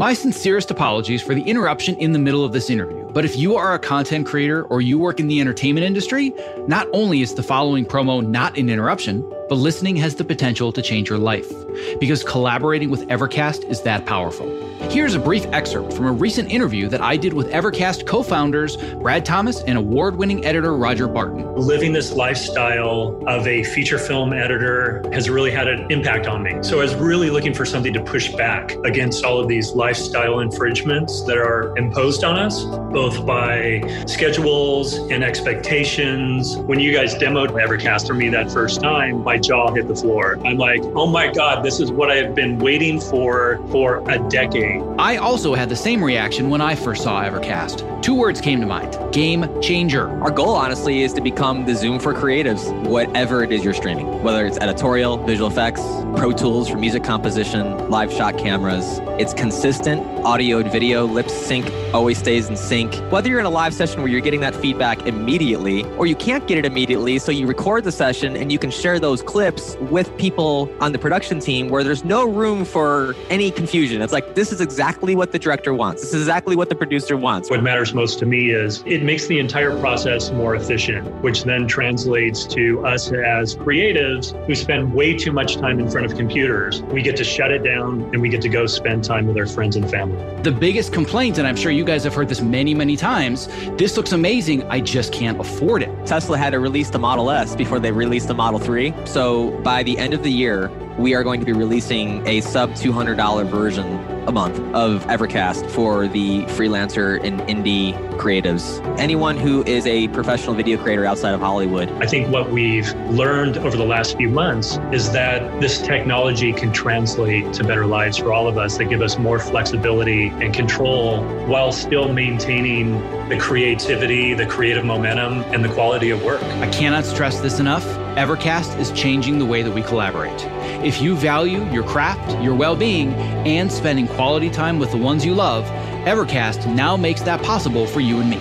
My sincerest apologies for the interruption in the middle of this interview. But if you are a content creator or you work in the entertainment industry, not only is the following promo not an interruption, but listening has the potential to change your life because collaborating with Evercast is that powerful. Here's a brief excerpt from a recent interview that I did with Evercast co founders Brad Thomas and award winning editor Roger Barton. Living this lifestyle of a feature film editor has really had an impact on me. So I was really looking for something to push back against all of these lifestyle infringements that are imposed on us, both by schedules and expectations. When you guys demoed Evercast for me that first time, my jaw hit the floor. I'm like, oh my God, this is what I have been waiting for for a decade. I also had the same reaction when I first saw Evercast. Two words came to mind game changer. Our goal, honestly, is to become the Zoom for creatives, whatever it is you're streaming, whether it's editorial, visual effects, Pro Tools for music composition, live shot cameras. It's consistent audio and video, lip sync always stays in sync. Whether you're in a live session where you're getting that feedback immediately, or you can't get it immediately, so you record the session and you can share those clips with people on the production team team where there's no room for any confusion. It's like, this is exactly what the director wants. This is exactly what the producer wants. What matters most to me is it makes the entire process more efficient, which then translates to us as creatives who spend way too much time in front of computers. We get to shut it down and we get to go spend time with our friends and family. The biggest complaint, and I'm sure you guys have heard this many, many times this looks amazing. I just can't afford it. Tesla had to release the Model S before they released the Model 3. So by the end of the year, we are going to be releasing a sub $200 version a month of Evercast for the freelancer and indie creatives. Anyone who is a professional video creator outside of Hollywood. I think what we've learned over the last few months is that this technology can translate to better lives for all of us that give us more flexibility and control while still maintaining the creativity, the creative momentum, and the quality of work. I cannot stress this enough. Evercast is changing the way that we collaborate. If you value your craft, your well being, and spending quality time with the ones you love, Evercast now makes that possible for you and me.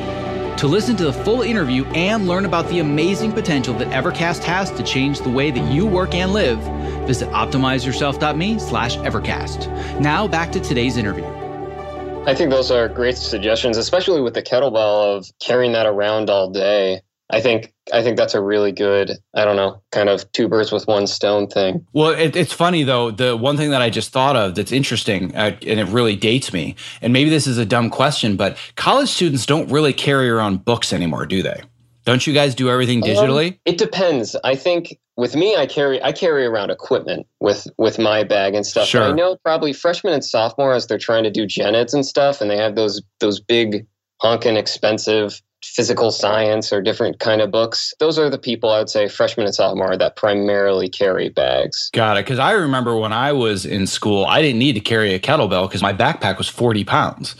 To listen to the full interview and learn about the amazing potential that Evercast has to change the way that you work and live, visit optimizeyourself.me slash Evercast. Now back to today's interview. I think those are great suggestions, especially with the kettlebell of carrying that around all day. I think I think that's a really good I don't know kind of two birds with one stone thing. Well, it, it's funny though. The one thing that I just thought of that's interesting uh, and it really dates me, and maybe this is a dumb question, but college students don't really carry around books anymore, do they? Don't you guys do everything um, digitally? Um, it depends. I think with me, I carry I carry around equipment with with my bag and stuff. Sure. I know probably freshmen and sophomore as they're trying to do gen eds and stuff, and they have those those big honking expensive physical science or different kind of books. Those are the people I would say freshmen and sophomore that primarily carry bags. Got it. Because I remember when I was in school, I didn't need to carry a kettlebell because my backpack was 40 pounds.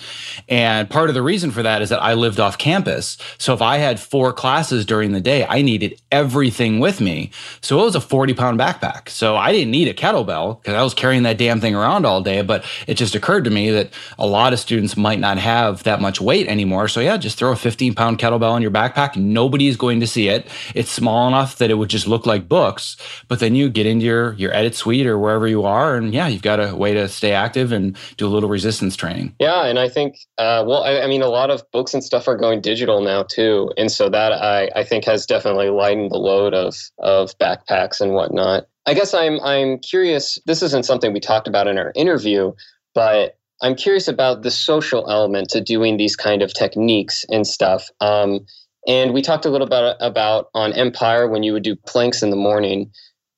And part of the reason for that is that I lived off campus. So if I had four classes during the day, I needed everything with me. So it was a 40 pound backpack. So I didn't need a kettlebell because I was carrying that damn thing around all day. But it just occurred to me that a lot of students might not have that much weight anymore. So yeah, just throw a 15 pound kettlebell in your backpack. Nobody is going to see it. It's small enough that it would just look like books. But then you get into your, your edit suite or wherever you are. And yeah, you've got a way to stay active and do a little resistance training. Yeah. And I think, uh, well, I, I, mean, a lot of books and stuff are going digital now too. And so that I, I think has definitely lightened the load of, of backpacks and whatnot. I guess I'm, I'm curious. This isn't something we talked about in our interview, but I'm curious about the social element to doing these kind of techniques and stuff. Um, and we talked a little bit about on Empire when you would do planks in the morning.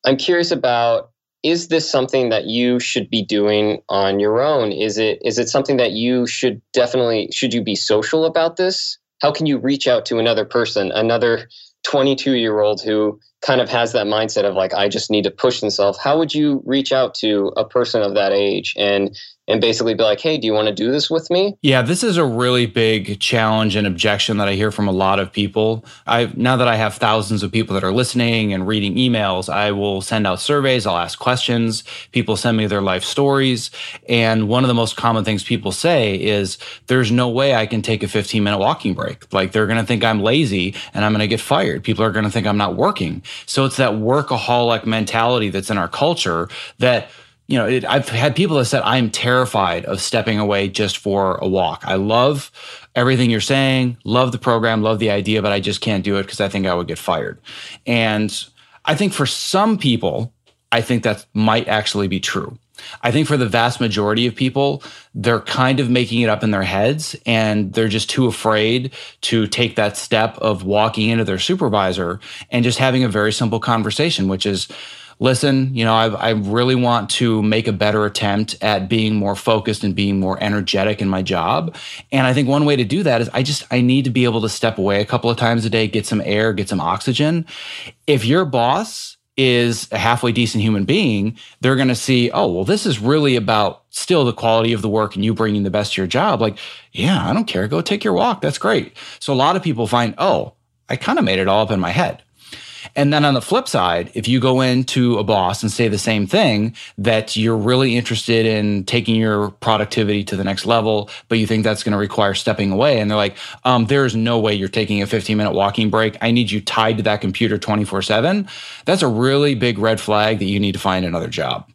I'm curious about is this something that you should be doing on your own? Is it is it something that you should definitely should you be social about this? How can you reach out to another person, another 22 year old who kind of has that mindset of like I just need to push themselves? How would you reach out to a person of that age and and basically be like, hey, do you want to do this with me? Yeah, this is a really big challenge and objection that I hear from a lot of people. I now that I have thousands of people that are listening and reading emails, I will send out surveys, I'll ask questions, people send me their life stories, and one of the most common things people say is there's no way I can take a 15 minute walking break. Like they're going to think I'm lazy and I'm going to get fired. People are going to think I'm not working. So it's that workaholic mentality that's in our culture that you know, it, I've had people that said, I'm terrified of stepping away just for a walk. I love everything you're saying, love the program, love the idea, but I just can't do it because I think I would get fired. And I think for some people, I think that might actually be true. I think for the vast majority of people, they're kind of making it up in their heads and they're just too afraid to take that step of walking into their supervisor and just having a very simple conversation, which is, listen, you know, I, I, really want to make a better attempt at being more focused and being more energetic in my job. And I think one way to do that is I just, I need to be able to step away a couple of times a day, get some air, get some oxygen. If your boss is a halfway decent human being, they're going to see, oh, well, this is really about still the quality of the work and you bringing the best to your job. Like, yeah, I don't care. Go take your walk. That's great. So a lot of people find, oh, I kind of made it all up in my head. And then on the flip side, if you go into a boss and say the same thing, that you're really interested in taking your productivity to the next level, but you think that's going to require stepping away, and they're like, um, there's no way you're taking a 15 minute walking break. I need you tied to that computer 24 7. That's a really big red flag that you need to find another job.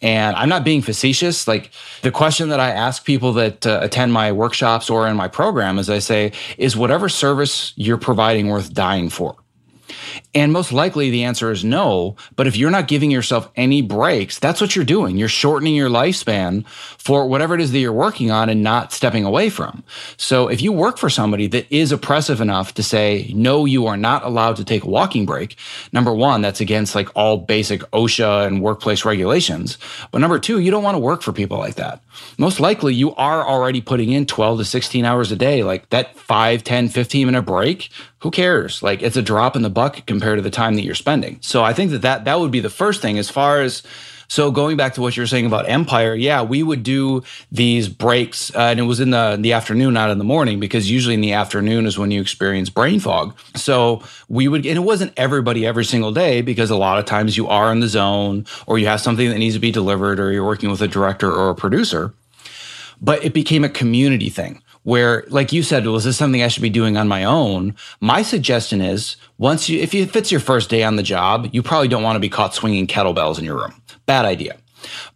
And I'm not being facetious. Like the question that I ask people that uh, attend my workshops or in my program is I say, is whatever service you're providing worth dying for? And most likely the answer is no. But if you're not giving yourself any breaks, that's what you're doing. You're shortening your lifespan for whatever it is that you're working on and not stepping away from. So if you work for somebody that is oppressive enough to say, no, you are not allowed to take a walking break, number one, that's against like all basic OSHA and workplace regulations. But number two, you don't want to work for people like that. Most likely you are already putting in 12 to 16 hours a day, like that 5, 10, 15 minute break who cares? Like it's a drop in the bucket compared to the time that you're spending. So I think that that, that would be the first thing as far as so going back to what you're saying about Empire, yeah, we would do these breaks, uh, and it was in the the afternoon, not in the morning, because usually in the afternoon is when you experience brain fog. So we would, and it wasn't everybody every single day, because a lot of times you are in the zone, or you have something that needs to be delivered, or you're working with a director or a producer. But it became a community thing where, like you said, was this something I should be doing on my own? My suggestion is once you, if, you, if it's your first day on the job, you probably don't want to be caught swinging kettlebells in your room. Bad idea.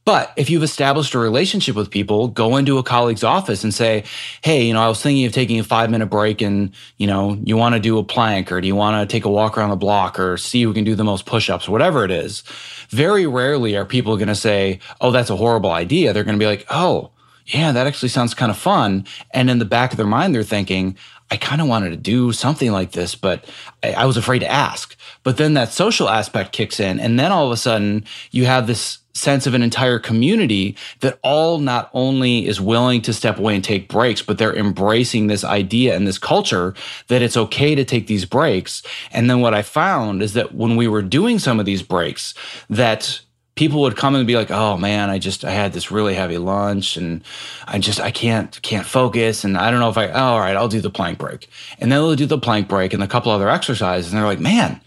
But if you've established a relationship with people, go into a colleague's office and say, Hey, you know, I was thinking of taking a five minute break and, you know, you want to do a plank or do you want to take a walk around the block or see who can do the most push ups, whatever it is. Very rarely are people going to say, Oh, that's a horrible idea. They're going to be like, Oh, yeah, that actually sounds kind of fun. And in the back of their mind, they're thinking, I kind of wanted to do something like this, but I, I, was afraid to ask. But then that social aspect kicks in. And then all of a sudden, you have this sense of an entire community that all not only is willing to step away and take breaks, but they're embracing this idea and this culture that it's okay to take these breaks. And then what I found is that when we were doing some of these breaks, that people would come and be like, "Oh man, I just I had this really heavy lunch and I just I can't can't focus and I don't know if I oh, all right, I'll do the plank break." And then they'll do the plank break and a couple other exercises and they're like, "Man,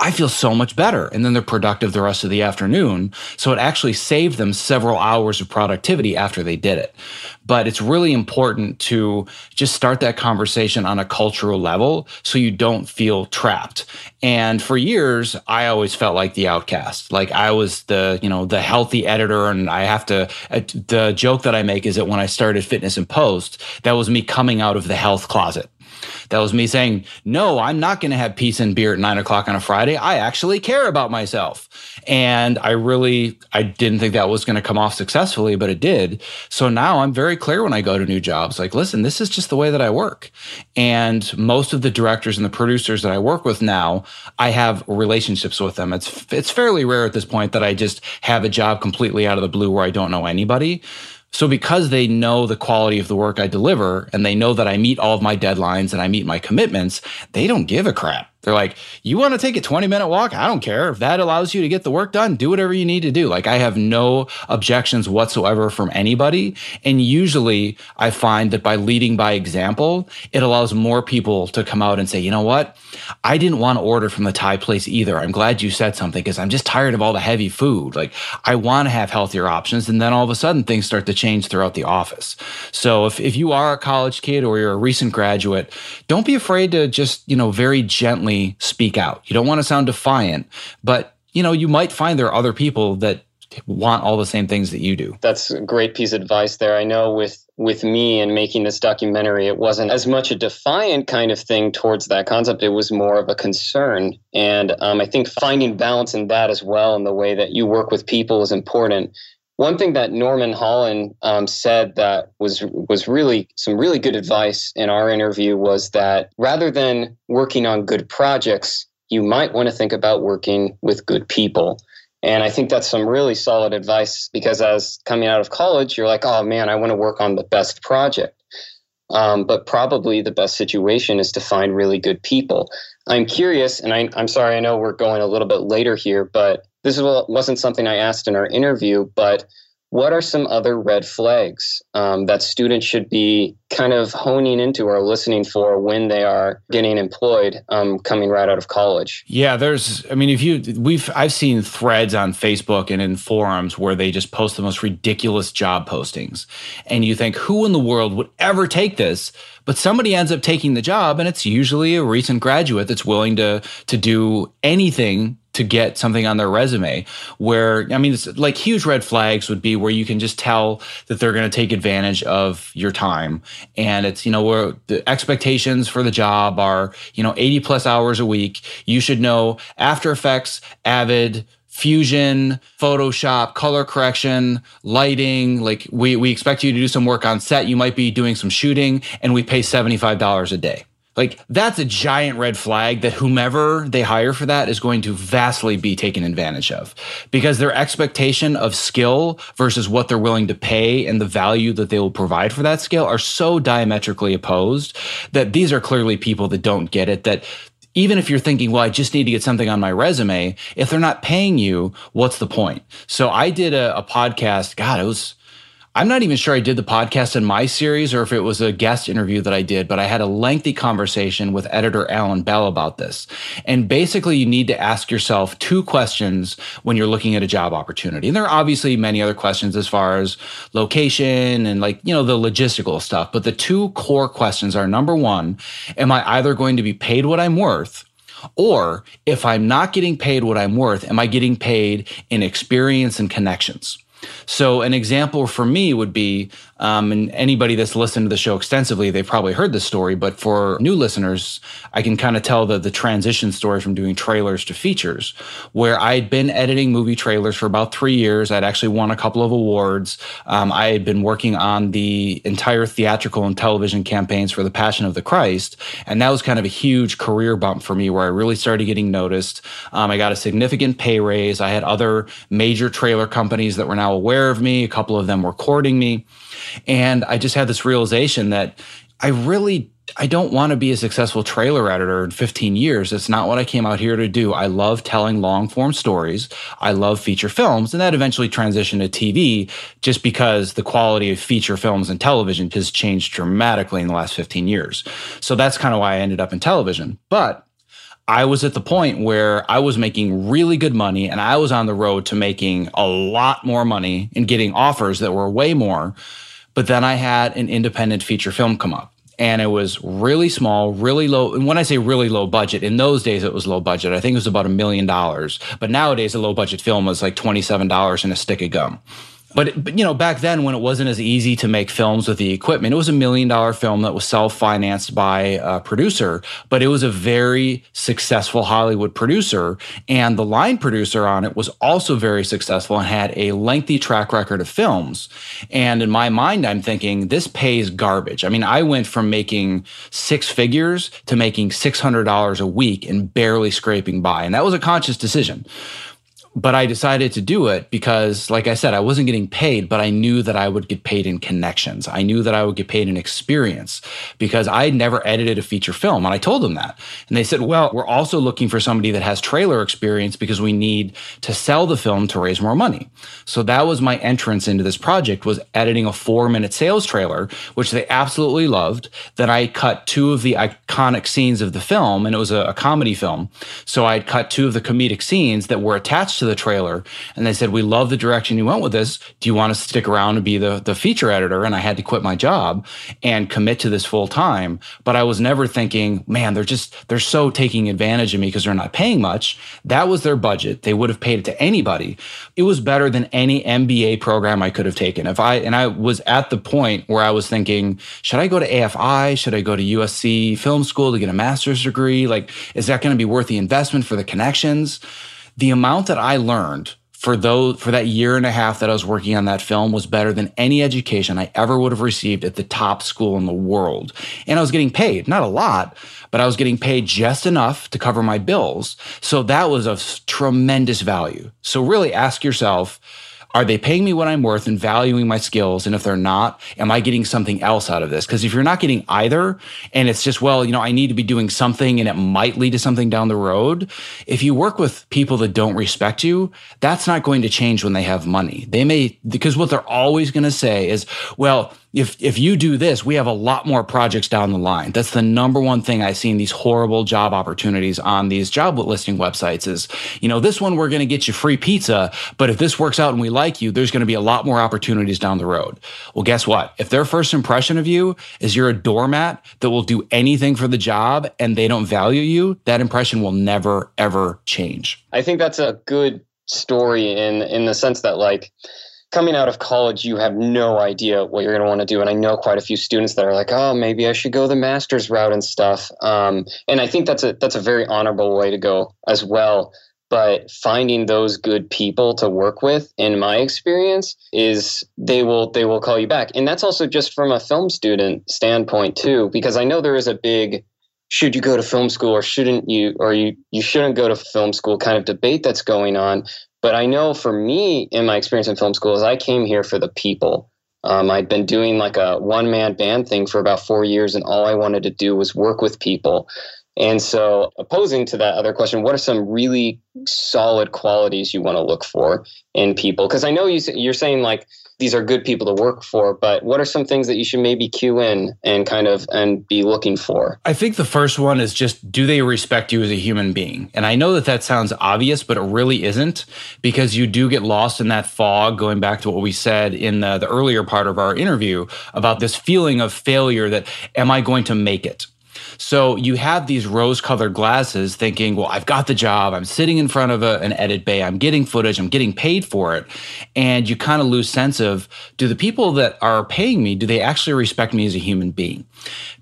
I feel so much better. And then they're productive the rest of the afternoon. So it actually saved them several hours of productivity after they did it. But it's really important to just start that conversation on a cultural level so you don't feel trapped. And for years, I always felt like the outcast. Like I was the, you know, the healthy editor. And I have to, uh, the joke that I make is that when I started Fitness in Post, that was me coming out of the health closet. That was me saying, no, I'm not going to have pizza and beer at nine o'clock on a Friday. I actually care about myself. And I really, I didn't think that was going to come off successfully, but it did. So now I'm very clear when I go to new jobs, like, listen, this is just the way that I work. And most of the directors and the producers that I work with now, I have relationships with them. It's, it's fairly rare at this point that I just have a job completely out of the blue where I don't know anybody. So because they know the quality of the work I deliver and they know that I meet all of my deadlines and I meet my commitments, they don't give a crap. They're like, you want to take a 20 minute walk? I don't care. If that allows you to get the work done, do whatever you need to do. Like I have no objections whatsoever from anybody. And usually I find that by leading by example, it allows more people to come out and say, you know what? I didn't want to order from the Thai place either. I'm glad you said something because I'm just tired of all the heavy food. Like I want to have healthier options. And then all of a sudden things start to change throughout the office. So if, if you are a college kid or you're a recent graduate, don't be afraid to just, you know, very gently speak out. You don't want to sound defiant, but you know, you might find there are other people that want all the same things that you do. That's a great piece of advice there. I know with with me and making this documentary, it wasn't as much a defiant kind of thing towards that concept. It was more of a concern, and um, I think finding balance in that as well, in the way that you work with people, is important. One thing that Norman Hollyn um, said that was was really some really good advice in our interview was that rather than working on good projects, you might want to think about working with good people. And I think that's some really solid advice because as coming out of college, you're like, oh man, I want to work on the best project. Um, but probably the best situation is to find really good people. I'm curious, and I, I'm sorry, I know we're going a little bit later here, but this wasn't something I asked in our interview, but what are some other red flags um, that students should be kind of honing into or listening for when they are getting employed um, coming right out of college? Yeah there's i mean if you we've i've seen threads on facebook and in forums where they just post the most ridiculous job postings. And you think who in the world would ever take this? But somebody ends up taking the job and it's usually a recent graduate that's willing to to do anything to get something on their resume where i mean it's like huge red flags would be where you can just tell that they're going to take advantage of your time. And it's you know where the expectations for the job are you know 80 plus hours a week. You should know after effects avid fusion photoshop color correction lighting like we, we expect you to do some work on set. You might be doing some shooting and we pay $75 a day like that's a giant red flag that whomever they hire for that is going to vastly be taken advantage of because their expectation of skill versus what they're willing to pay and the value that they will provide for that skill are so diametrically opposed that these are clearly people that don't get it that even if you're thinking, well, I just need to get something on my resume, if they're not paying you, what's the point? So I did a, a podcast. God, it was I'm not even sure I did the podcast in my series or if it was a guest interview that I did, but I had a lengthy conversation with editor Alan Bell about this. And basically, you need to ask yourself two questions when you're looking at a job opportunity. And there are obviously many other questions as far as location and like, you know, the logistical stuff. But the two core questions are number one, am I either going to be paid what I'm worth? Or if I'm not getting paid what I'm worth, am I getting paid in experience and connections? So, an example for me would be, um, and anybody that's listened to the show extensively, they've probably heard this story, but for new listeners, I can kind of tell the, the transition story from doing trailers to features, where I'd been editing movie trailers for about three years. I'd actually won a couple of awards. Um, I had been working on the entire theatrical and television campaigns for The Passion of the Christ. And that was kind of a huge career bump for me where I really started getting noticed. Um, I got a significant pay raise. I had other major trailer companies that were now aware of me. A couple of them were courting me. And I just had this realization that I really I don't want to be a successful trailer editor in 15 years. It's not what I came out here to do. I love telling long form stories. I love feature films. And that eventually transitioned to TV just because the quality of feature films and television has changed dramatically in the last 15 years. So that's kind of why I ended up in television. But I was at the point where I was making really good money and I was on the road to making a lot more money and getting offers that were way more. But then I had an independent feature film come up and it was really small, really low. And when I say really low budget, in those days it was low budget. I think it was about a million dollars. But nowadays a low budget film was like $27 and a stick of gum. But, but, you know, back then when it wasn't as easy to make films with the equipment, it was a million dollar film that was self financed by a producer, but it was a very successful Hollywood producer. And the line producer on it was also very successful and had a lengthy track record of films. And in my mind, I'm thinking this pays garbage. I mean, I went from making six figures to making $600 a week and barely scraping by. And that was a conscious decision but I decided to do it because, like I said, I wasn't getting paid, but I knew that I would get paid in connections. I knew that I would get paid in experience because I had never edited a feature film. And I told them that. And they said, well, we're also looking for somebody that has trailer experience because we need to sell the film to raise more money. So that was my entrance into this project was editing a four minute sales trailer, which they absolutely loved. Then I cut two of the iconic scenes of the film and it was a, a comedy film. So I cut two of the comedic scenes that were attached to the trailer and they said, We love the direction you went with this. Do you want to stick around and be the, the feature editor? And I had to quit my job and commit to this full time. But I was never thinking, man, they're just, they're so taking advantage of me because they're not paying much. That was their budget. They would have paid it to anybody. It was better than any MBA program I could have taken. If I, and I was at the point where I was thinking, should I go to AFI? Should I go to USC Film School to get a master's degree? Like, is that going to be worth the investment for the connections? The amount that I learned for those for that year and a half that I was working on that film was better than any education I ever would have received at the top school in the world. And I was getting paid, not a lot, but I was getting paid just enough to cover my bills. So that was of tremendous value. So really ask yourself, are they paying me what I'm worth and valuing my skills? And if they're not, am I getting something else out of this? Because if you're not getting either, and it's just, well, you know, I need to be doing something and it might lead to something down the road. If you work with people that don't respect you, that's not going to change when they have money. They may, because what they're always going to say is, well, if if you do this, we have a lot more projects down the line. That's the number one thing I see in these horrible job opportunities on these job listing websites is, you know, this one we're going to get you free pizza, but if this works out and we like you, there's going to be a lot more opportunities down the road. Well, guess what? If their first impression of you is you're a doormat that will do anything for the job and they don't value you, that impression will never ever change. I think that's a good story in in the sense that like coming out of college, you have no idea what you're going to want to do. And I know quite a few students that are like, "Oh, maybe I should go the master's route and stuff." Um, and I think that's a that's a very honorable way to go as well. But finding those good people to work with, in my experience, is they will they will call you back. And that's also just from a film student standpoint too, because I know there is a big should you go to film school or shouldn't you or you you shouldn't go to film school kind of debate that's going on but I know for me, in my experience in film school, is I came here for the people. Um, I'd been doing like a one man band thing for about four years, and all I wanted to do was work with people. And so, opposing to that other question, what are some really solid qualities you want to look for in people? Because I know you, you're saying like these are good people to work for, but what are some things that you should maybe cue in and kind of and be looking for? I think the first one is just do they respect you as a human being? And I know that that sounds obvious, but it really isn't because you do get lost in that fog going back to what we said in the, the earlier part of our interview about this feeling of failure that am I going to make it? So you have these rose colored glasses thinking, well, I've got the job. I'm sitting in front of a, an edit bay. I'm getting footage. I'm getting paid for it. And you kind of lose sense of do the people that are paying me, do they actually respect me as a human being?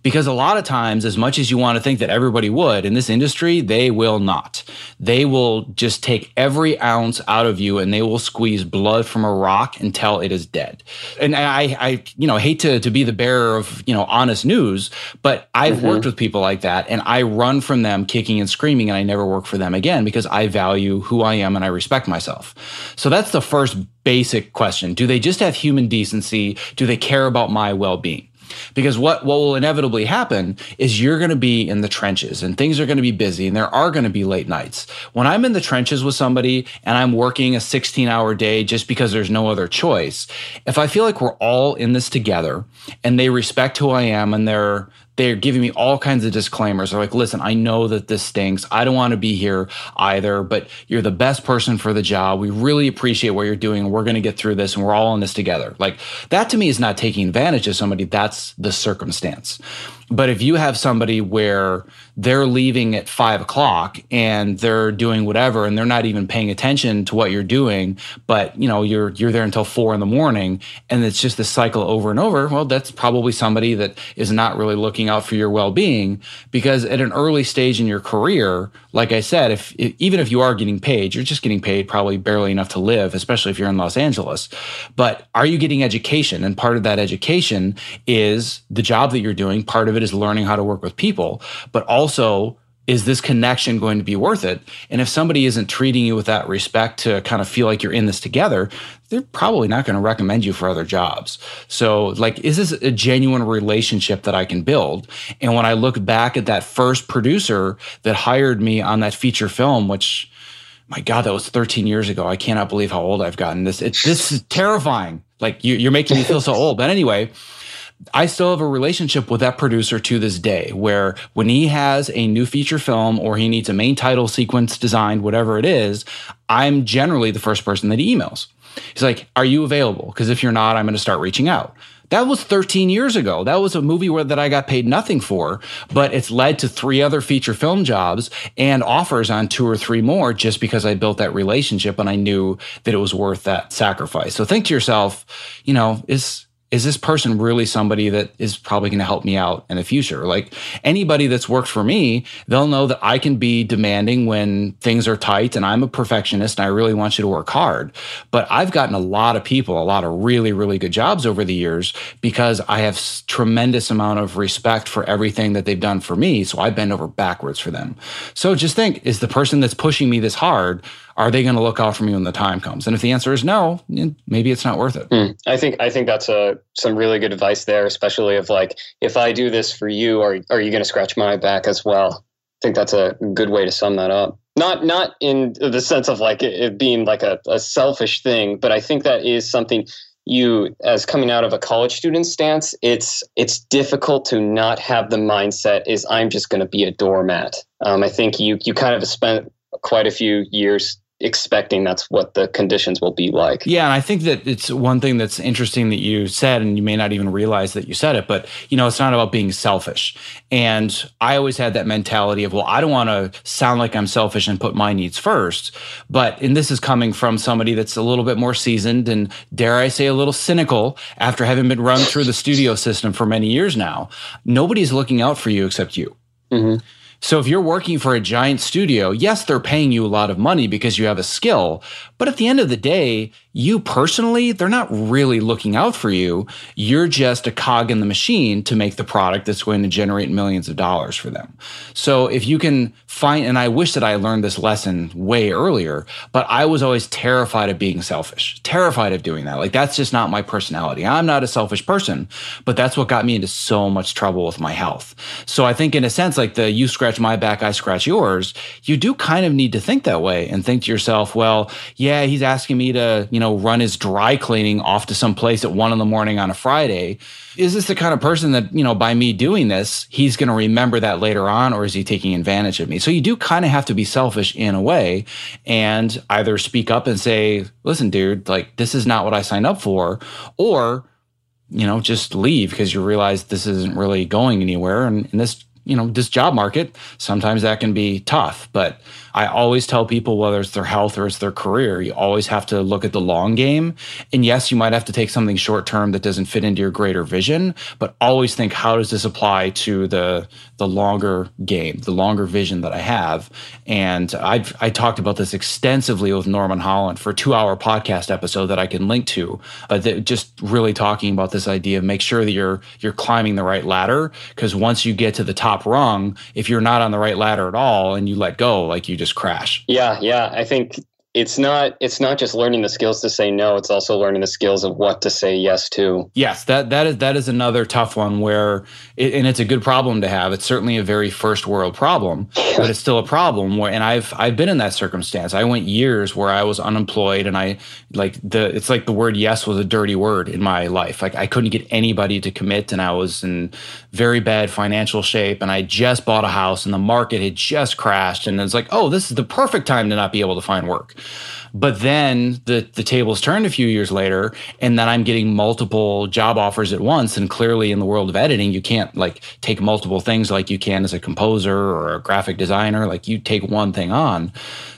Because a lot of times, as much as you want to think that everybody would in this industry, they will not. They will just take every ounce out of you and they will squeeze blood from a rock until it is dead. And I, I you know, hate to, to be the bearer of, you know, honest news, but I've mm-hmm. worked with people like that and I run from them kicking and screaming and I never work for them again because I value who I am and I respect myself. So that's the first basic question. Do they just have human decency? Do they care about my well being? Because what, what will inevitably happen is you're going to be in the trenches and things are going to be busy and there are going to be late nights. When I'm in the trenches with somebody and I'm working a 16 hour day just because there's no other choice, if I feel like we're all in this together and they respect who I am and they're they're giving me all kinds of disclaimers. They're like, listen, I know that this stinks. I don't want to be here either, but you're the best person for the job. We really appreciate what you're doing. We're going to get through this and we're all in this together. Like that to me is not taking advantage of somebody. That's the circumstance. But if you have somebody where they're leaving at five o'clock and they're doing whatever and they're not even paying attention to what you're doing, but you know, you're you're there until four in the morning and it's just this cycle over and over, well, that's probably somebody that is not really looking out for your well-being because at an early stage in your career, like I said, if even if you are getting paid, you're just getting paid probably barely enough to live, especially if you're in Los Angeles. But are you getting education? And part of that education is the job that you're doing. Part of it is learning how to work with people, but also is this connection going to be worth it? And if somebody isn't treating you with that respect to kind of feel like you're in this together, they're probably not going to recommend you for other jobs. So, like, is this a genuine relationship that I can build? And when I look back at that first producer that hired me on that feature film, which my God, that was 13 years ago. I cannot believe how old I've gotten. This, it, this is terrifying. Like, you, you're making me feel so old. But anyway, I still have a relationship with that producer to this day where when he has a new feature film or he needs a main title sequence designed, whatever it is, I'm generally the first person that he emails. He's like, Are you available? Because if you're not, I'm going to start reaching out. That was 13 years ago. That was a movie where that I got paid nothing for, but it's led to three other feature film jobs and offers on two or three more just because I built that relationship and I knew that it was worth that sacrifice. So think to yourself, you know, is is this person really somebody that is probably going to help me out in the future? Like anybody that's worked for me, they'll know that I can be demanding when things are tight and I'm a perfectionist and I really want you to work hard. But I've gotten a lot of people, a lot of really, really good jobs over the years because I have tremendous amount of respect for everything that they've done for me. So I bend over backwards for them. So just think, is the person that's pushing me this hard, are they going to look out for me when the time comes? And if the answer is no, maybe it's not worth it. Mm. I think I think that's a some really good advice there, especially of like if I do this for you, are are you going to scratch my back as well? I think that's a good way to sum that up. Not not in the sense of like it, being like a, a selfish thing, but I think that is something you as coming out of a college student stance it's it's difficult to not have the mindset is i'm just going to be a doormat um, i think you you kind of spent quite a few years expecting that's what the conditions will be like. Yeah, and I think that it's one thing that's interesting that you said, and you may not even realize that you said it, but you know, it's not about being selfish. And I always had that mentality of, well, I don't want to sound like I'm selfish and put my needs first. But and this is coming from somebody that's a little bit more seasoned and dare I say a little cynical after having been run through the studio system for many years now. Nobody's looking out for you except you. Mm-hmm. So if you're working for a giant studio, yes, they're paying you a lot of money because you have a skill. But at the end of the day, you personally, they're not really looking out for you. You're just a cog in the machine to make the product that's going to generate millions of dollars for them. So if you can find, and I wish that I learned this lesson way earlier, but I was always terrified of being selfish, terrified of doing that. Like that's just not my personality. I'm not a selfish person, but that's what got me into so much trouble with my health. So I think in a sense, like the you scratch my back, I scratch yours, you do kind of need to think that way and think to yourself, well, yeah, he's asking me to, you know, run his dry cleaning off to some place at one in the morning on a Friday. Is this the kind of person that, you know, by me doing this, he's going to remember that later on, or is he taking advantage of me? So you do kind of have to be selfish in a way and either speak up and say, listen, dude, like this is not what I signed up for, or, you know, just leave because you realize this isn't really going anywhere. And, and this, you know, this job market, sometimes that can be tough, but I always tell people, whether it's their health or it's their career, you always have to look at the long game. And yes, you might have to take something short term that doesn't fit into your greater vision, but always think, how does this apply to the the longer game, the longer vision that I have? And I've I talked about this extensively with Norman Hollyn for a two hour podcast episode that I can link to, but that just really talking about this idea of make sure that you're you're climbing the right ladder because once you get to the top rung, if you're not on the right ladder at all and you let go, like you just crash. Yeah, yeah. I think it's not it's not just learning the skills to say no it's also learning the skills of what to say yes to. Yes that that is that is another tough one where it, and it's a good problem to have. It's certainly a very first world problem but it's still a problem where and i've i've been in that circumstance. I went years where i was unemployed and i like the it's like the word yes was a dirty word in my life. Like i couldn't get anybody to commit and i was in very bad financial shape and i just bought a house and the market had just crashed and it's like oh this is the perfect time to not be able to find work but then the the tables turned a few years later, and then I'm getting multiple job offers at once. And clearly, in the world of editing, you can't like take multiple things like you can as a composer or a graphic designer. Like you take one thing on.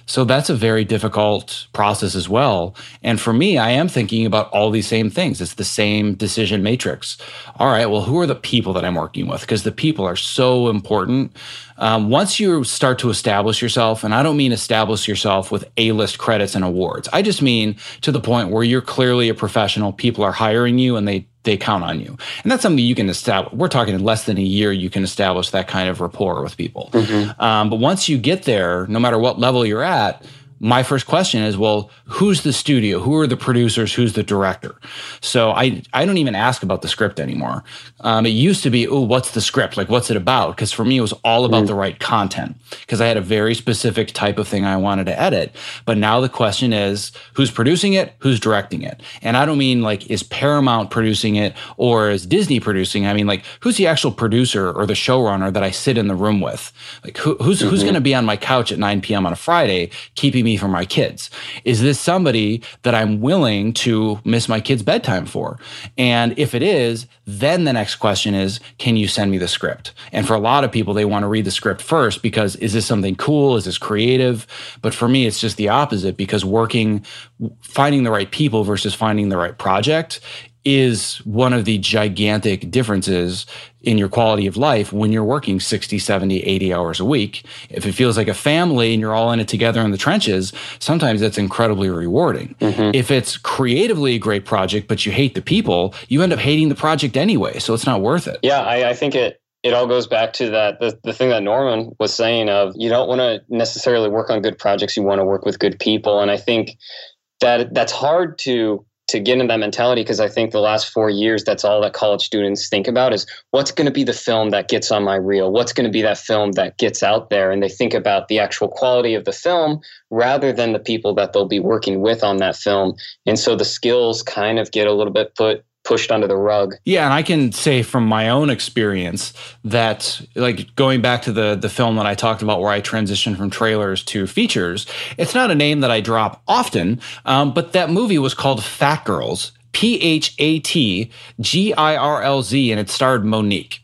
So that's a very difficult process as well. And for me, I am thinking about all these same things. It's the same decision matrix. All right, well, who are the people that I'm working with? Because the people are so important. Um, once you start to establish yourself, and I don't mean establish yourself with A list credits and awards, I just mean to the point where you're clearly a professional, people are hiring you and they they count on you. And that's something you can establish. We're talking in less than a year, you can establish that kind of rapport with people. Mm-hmm. Um, but once you get there, no matter what level you're at, my first question is, well, who's the studio? Who are the producers? Who's the director? So I, I don't even ask about the script anymore. Um, it used to be, oh, what's the script? Like, what's it about? Because for me, it was all about mm. the right content because I had a very specific type of thing I wanted to edit. But now the question is, who's producing it? Who's directing it? And I don't mean like, is Paramount producing it or is Disney producing? it? I mean, like, who's the actual producer or the showrunner that I sit in the room with? Like, who, who's, mm-hmm. who's going to be on my couch at 9 p.m. on a Friday, keeping me me for my kids? Is this somebody that I'm willing to miss my kids' bedtime for? And if it is, then the next question is, can you send me the script? And for a lot of people, they want to read the script first because is this something cool? Is this creative? But for me, it's just the opposite because working, finding the right people versus finding the right project is one of the gigantic differences in your quality of life when you're working 60, 70, 80 hours a week. If it feels like a family and you're all in it together in the trenches, sometimes that's incredibly rewarding. Mm-hmm. If it's creatively a great project, but you hate the people, you end up hating the project anyway. So it's not worth it. Yeah, I, I think it it all goes back to that the, the thing that Norman was saying of you don't want to necessarily work on good projects, you want to work with good people. And I think that that's hard to to get in that mentality because I think the last four years, that's all that college students think about is what's going to be the film that gets on my reel? What's going to be that film that gets out there? And they think about the actual quality of the film rather than the people that they'll be working with on that film. And so the skills kind of get a little bit put pushed under the rug. Yeah, and I can say from my own experience that like going back to the the film that I talked about where I transitioned from trailers to features, it's not a name that I drop often, um, but that movie was called Phat Girlz. P H A T G I R L Z, and it starred Mo'Nique.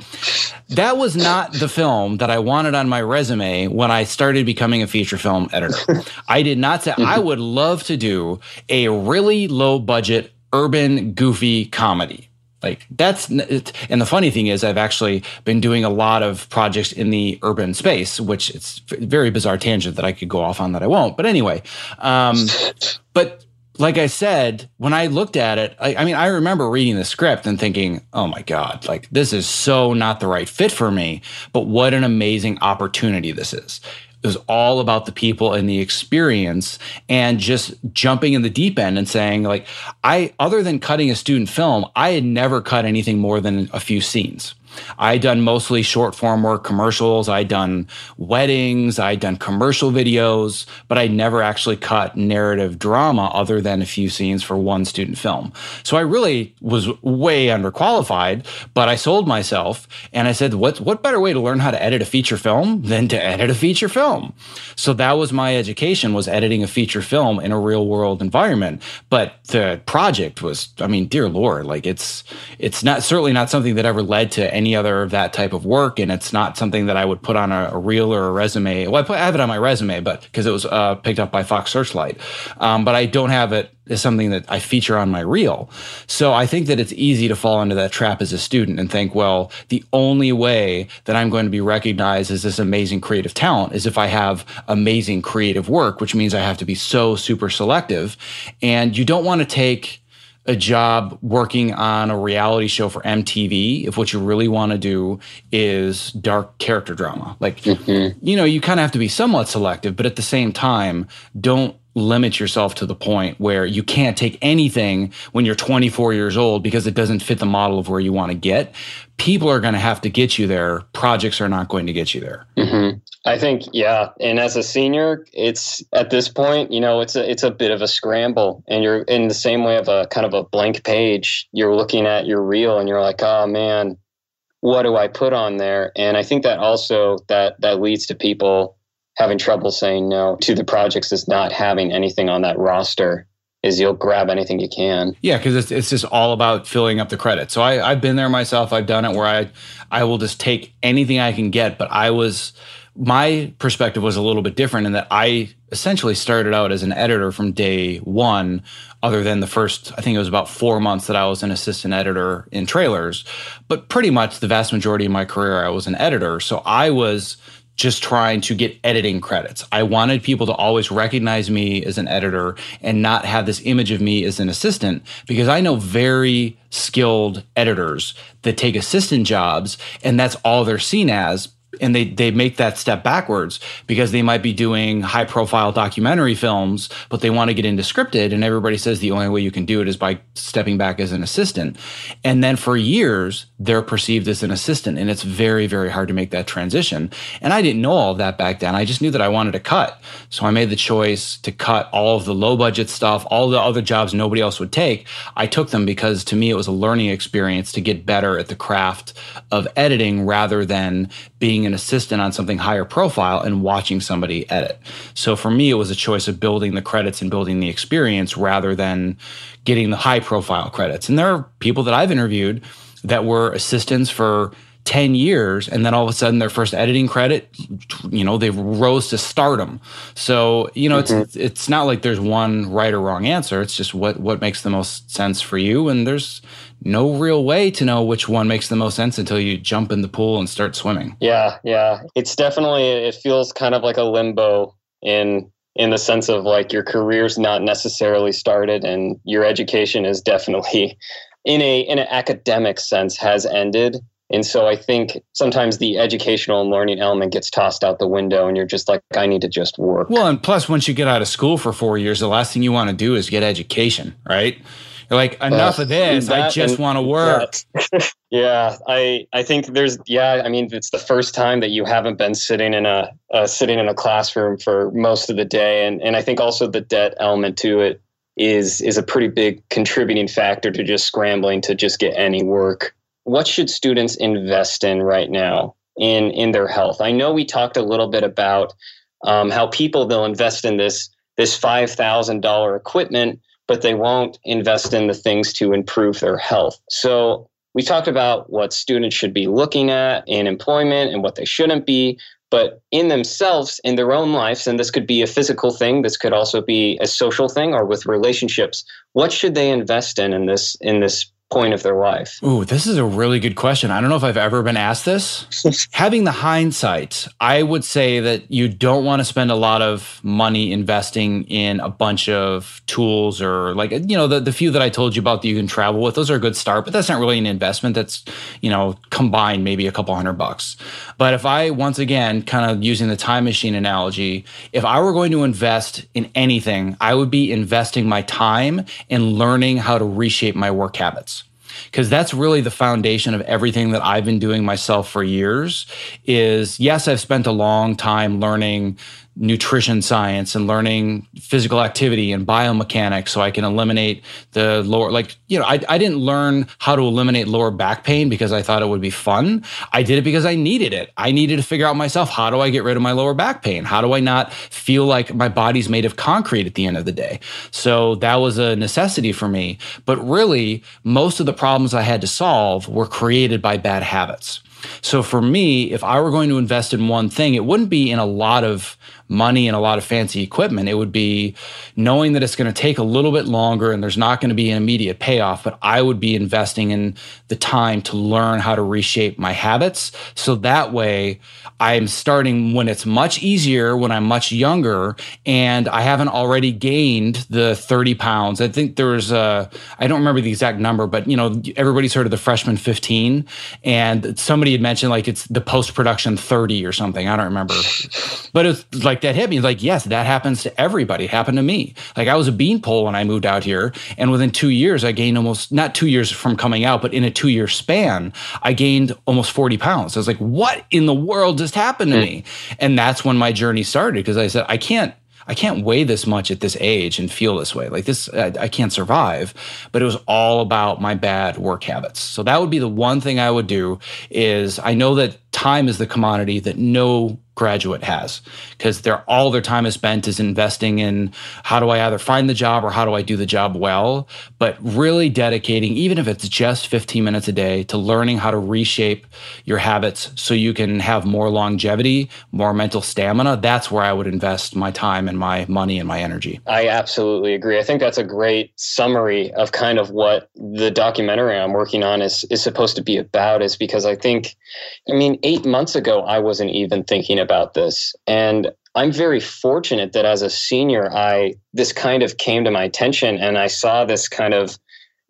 That was not the film that I wanted on my resume when I started becoming a feature film editor. I did not say, I would love to do a really low budget urban, goofy comedy. Like that's, and the funny thing is, I've actually been doing a lot of projects in the urban space, which it's very bizarre tangent that I could go off on that I won't. But anyway, um, but like I said, when I looked at it, I, I, mean, I remember reading the script and thinking, oh my God, like this is so not the right fit for me. But what an amazing opportunity this is. It was all about the people and the experience and just jumping in the deep end and saying, like, I, other than cutting a student film, I had never cut anything more than a few scenes. I'd done mostly short form work, commercials. I'd done weddings. I'd done commercial videos, but I'd never actually cut narrative drama other than a few scenes for one student film. So I really was way underqualified, but I sold myself and I said, what, what better way to learn how to edit a feature film than to edit a feature film? So that was my education was editing a feature film in a real world environment. But the project was, I mean, dear Lord, like it's, it's not certainly not something that ever led to any other of that type of work, and it's not something that I would put on a, a reel or a resume. Well, I, put, I have it on my resume, but because it was uh, picked up by Fox Searchlight, um, but I don't have it as something that I feature on my reel. So I think that it's easy to fall into that trap as a student and think, well, the only way that I'm going to be recognized as this amazing creative talent is if I have amazing creative work, which means I have to be so super selective. And you don't want to take a job working on a reality show for MTV if what you really want to do is dark character drama. Like, mm-hmm. you know, you kind of have to be somewhat selective, but at the same time, don't limit yourself to the point where you can't take anything when you're 24 years old because it doesn't fit the model of where you want to get. People are going to have to get you there. Projects are not going to get you there. Mm-hmm. I think, yeah. And as a senior, it's at this point, you know, it's a it's a bit of a scramble, and you're in the same way of a kind of a blank page. You're looking at your reel, and you're like, oh man, what do I put on there? And I think that also that that leads to people having trouble saying no to the projects is not having anything on that roster is you'll grab anything you can. Yeah, because it's, it's just all about filling up the credit. So I, I've been there myself. I've done it where I I will just take anything I can get. But I was my perspective was a little bit different in that I essentially started out as an editor from day one, other than the first, I think it was about four months that I was an assistant editor in trailers. But pretty much the vast majority of my career, I was an editor. So I was just trying to get editing credits. I wanted people to always recognize me as an editor and not have this image of me as an assistant because I know very skilled editors that take assistant jobs and that's all they're seen as and they they make that step backwards because they might be doing high profile documentary films but they want to get into scripted and everybody says the only way you can do it is by stepping back as an assistant. And then for years they're perceived as an assistant and it's very very hard to make that transition. And I didn't know all that back then. I just knew that I wanted to cut. So I made the choice to cut all of the low budget stuff all the other jobs nobody else would take. I took them because to me it was a learning experience to get better at the craft of editing rather than being an assistant on something higher profile and watching somebody edit. So for me, it was a choice of building the credits and building the experience rather than getting the high profile credits. And there are people that I've interviewed that were assistants for 10 years and then all of a sudden their first editing credit you know they rose to stardom so you know mm-hmm. it's it's not like there's one right or wrong answer it's just what what makes the most sense for you and there's no real way to know which one makes the most sense until you jump in the pool and start swimming. Yeah, yeah. It's definitely it feels kind of like a limbo in in the sense of like your career's not necessarily started and your education is definitely in a in an academic sense has ended. And so I think sometimes the educational and learning element gets tossed out the window and you're just like, I need to just work. Well, and plus once you get out of school for four years, the last thing you want to do is get education, right? You're like, enough uh, of this. I just want to work. yeah, I I think there's yeah. I mean, it's the first time that you haven't been sitting in a uh, sitting in a classroom for most of the day, and and I think also the debt element to it is is a pretty big contributing factor to just scrambling to just get any work. What should students invest in right now in in their health? I know we talked a little bit about um, how people they'll invest in this this five thousand dollar equipment, but they won't invest in the things to improve their health. So we talked about what students should be looking at in employment and what they shouldn't be but in themselves in their own lives and this could be a physical thing this could also be a social thing or with relationships what should they invest in in this in this point of their life? Ooh, this is a really good question. I don't know if I've ever been asked this. Having the hindsight, I would say that you don't want to spend a lot of money investing in a bunch of tools or like, you know, the, the few that I told you about that you can travel with. Those are a good start, but that's not really an investment. That's, you know, combined maybe a couple hundred bucks. But if I, once again, kind of using the time machine analogy, if I were going to invest in anything, I would be investing my time in learning how to reshape my work habits because that's really the foundation of everything that I've been doing myself for years is yes, I've spent a long time learning nutrition science and learning physical activity and biomechanics so I can eliminate the lower like you know I, I didn't learn how to eliminate lower back pain because I thought it would be fun. I did it because I needed it. I needed to figure out myself how do I get rid of my lower back pain? How do I not feel like my body's made of concrete at the end of the day? So that was a necessity for me. But really most of the problems I had to solve were created by bad habits. So for me, if I were going to invest in one thing, it wouldn't be in a lot of money and a lot of fancy equipment. It would be knowing that it's going to take a little bit longer and there's not going to be an immediate payoff, but I would be investing in the time to learn how to reshape my habits. So that way I'm starting when it's much easier, when I'm much younger, and I haven't already gained the 30 pounds. I think there was a, I don't remember the exact number, but you know, everybody's heard of the freshman 15. And somebody had mentioned like it's the post production 30 or something. I don't remember. but it's like that hit me. Like, yes, that happens to everybody. It happened to me. Like I was a beanpole when I moved out here. And within two years, I gained almost, not two years from coming out, but in a two year span, I gained almost 40 pounds. I was like, what in the world just happened to hmm. me? And that's when my journey started because I said, I can't I can't weigh this much at this age and feel this way. Like this, I, I, can't survive. But it was all about my bad work habits. So that would be the one thing I would do is I know that time is the commodity that no graduate has because they're all their time is spent is investing in how do I either find the job or how do I do the job well. But really dedicating even if it's just 15 minutes a day to learning how to reshape your habits so you can have more longevity more mental stamina that's where I would invest my time and my money and my energy. I absolutely agree. I think that's a great summary of kind of what the documentary I'm working on is is supposed to be about is because I think I mean 8 months ago I wasn't even thinking about this. And I'm very fortunate that as a senior, I this kind of came to my attention and I saw this kind of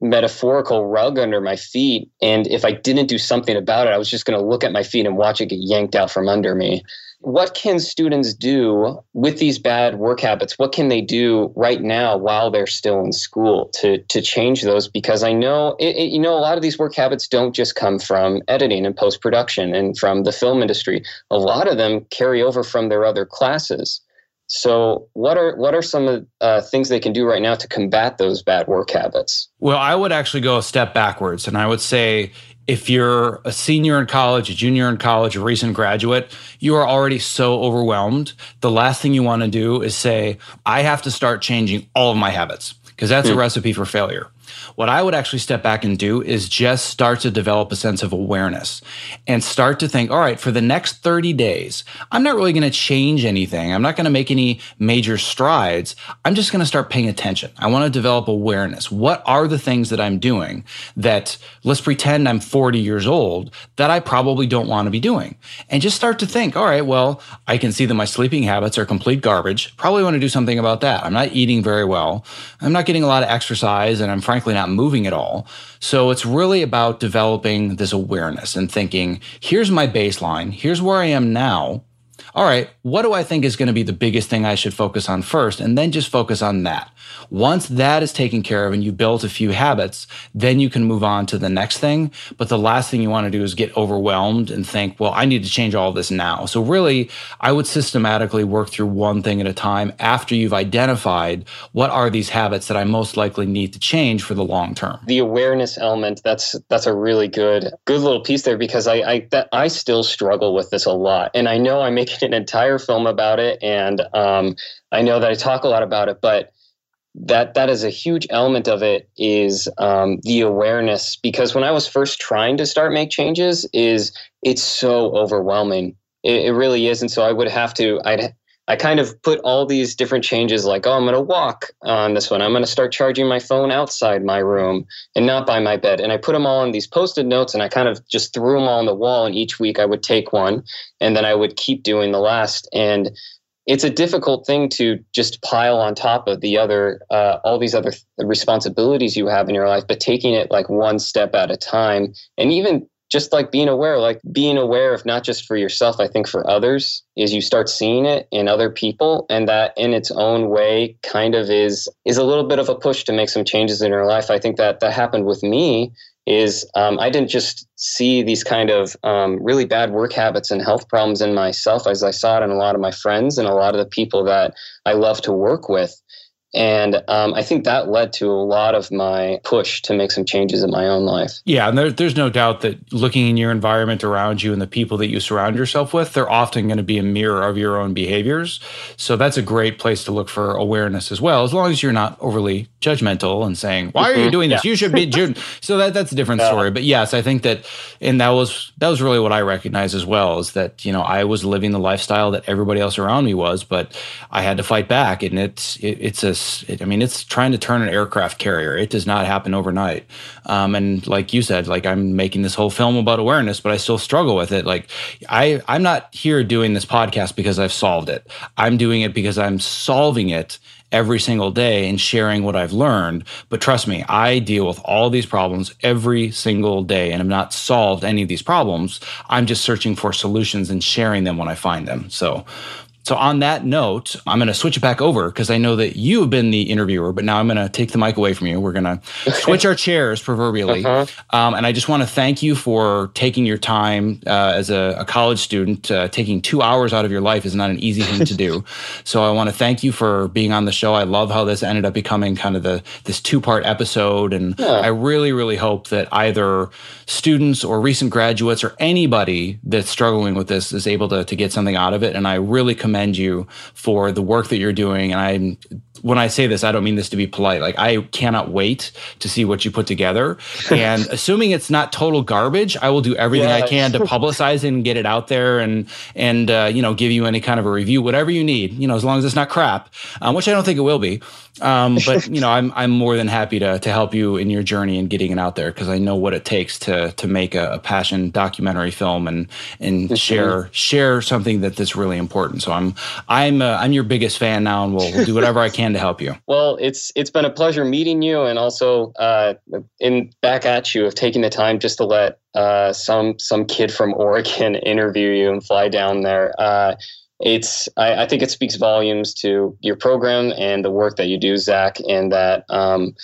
metaphorical rug under my feet. And if I didn't do something about it, I was just going to look at my feet and watch it get yanked out from under me what can students do with these bad work habits? What can they do right now while they're still in school to to change those? Because I know it, it, you know a lot of these work habits don't just come from editing and post production and from the film industry. A lot of them carry over from their other classes. So, what are what are some of uh, things they can do right now to combat those bad work habits? Well, I would actually go a step backwards, and I would say if you're a senior in college, a junior in college, a recent graduate, you are already so overwhelmed. The last thing you want to do is say, I have to start changing all of my habits because that's mm. a hmm. recipe for failure. What I would actually step back and do is just start to develop a sense of awareness and start to think, all right, for the next 30 days, I'm not really going to change anything. I'm not going to make any major strides. I'm just going to start paying attention. I want to develop awareness. What are the things that I'm doing that let's pretend I'm 40 years old that I probably don't want to be doing? And just start to think, all right, well, I can see that my sleeping habits are complete garbage. Probably want to do something about that. I'm not eating very well. I'm not getting a lot of exercise and I'm frankly not moving at all. So it's really about developing this awareness and thinking, here's my baseline, here's where I am now. all right, what do I think is going to be the biggest thing I should focus on first? And then just focus on that. Once that is taken care of and you built a few habits, then you can move on to the next thing. But the last thing you want to do is get overwhelmed and think, well, I need to change all this now. So really, I would systematically work through one thing at a time after you've identified what are these habits that I most likely need to change for the long term. The awareness element, that's that's a really good good little piece there because I I, that, I still struggle with this a lot. And I know I'm making an entire film about it and um, I know that I talk a lot about it, but that that is a huge element of it is um, the awareness because when i was first trying to start make changes is it's so overwhelming. It, it really is. And so i would have to i'd i kind of put all these different changes like oh i'm going to walk on this one. I'm going to start charging my phone outside my room and not by my bed. And i put them all on these post-it notes and i kind of just threw them all on the wall and each week i would take one and then i would keep doing the last. And it's a difficult thing to just pile on top of the other uh, all these other responsibilities you have in your life but taking it like one step at a time. And even just like being aware like being aware of not just for yourself i think for others is you start seeing it in other people and that in its own way kind of is is a little bit of a push to make some changes in your life. I think that that happened with me is um, I didn't just see these kind of um, really bad work habits and health problems in myself as I saw it in a lot of my friends and a lot of the people that I love to work with. And um, I think that led to a lot of my push to make some changes in my own life. Yeah, and there, there's no doubt that looking in your environment around you and the people that you surround yourself with, they're often going to be a mirror of your own behaviors. So that's a great place to look for awareness as well, as long as you're not overly judgmental and saying, "Why are you mm-hmm. doing this? Yeah. You should be." June. so that that's a different story. But yes, I think that, and that was that was really what I recognized as well is that you know I was living the lifestyle that everybody else around me was, but I had to fight back, and it's it, it's a I mean, it's trying to turn an aircraft carrier. It does not happen overnight. Um, and like you said, like I'm making this whole film about awareness, but I still struggle with it. Like I, I'm not here doing this podcast because I've solved it. I'm doing it because I'm solving it every single day and sharing what I've learned. But trust me, I deal with all these problems every single day and have not solved any of these problems. I'm just searching for solutions and sharing them when I find them. So so, on that note, I'm going to switch it back over because I know that you have been the interviewer, but now I'm going to take the mic away from you. We're going to switch our chairs proverbially. Uh-huh. Um, and I just want to thank you for taking your time uh, as a, a, college student. Uh, taking two hours out of your life is not an easy thing to do. so, I want to thank you for being on the show. I love how this ended up becoming kind of the this two part episode. And yeah. I really, really hope that either students or recent graduates or anybody that's struggling with this is able to, to get something out of it. And I really commend you for the work that you're doing. And I'm when I say this, I don't mean this to be polite. Like I cannot wait to see what you put together. And assuming it's not total garbage, I will do everything yes. I can to publicize it and get it out there and and uh, you know give you any kind of a review, whatever you need. You know, as long as it's not crap, um, which I don't think it will be. Um, but you know, I'm I'm more than happy to to help you in your journey and getting it out there because I know what it takes to to make a, a passion documentary film and and mm-hmm. share share something that that's really important. So I'm I'm uh, I'm your biggest fan now, and we'll, we'll do whatever I can to help you. Well, it's it's been a pleasure meeting you, and also uh, in back at you of taking the time just to let uh, some some kid from Oregon interview you and fly down there. Uh, it's I, I, think it speaks volumes to your program and the work that you do, Zack, and that um,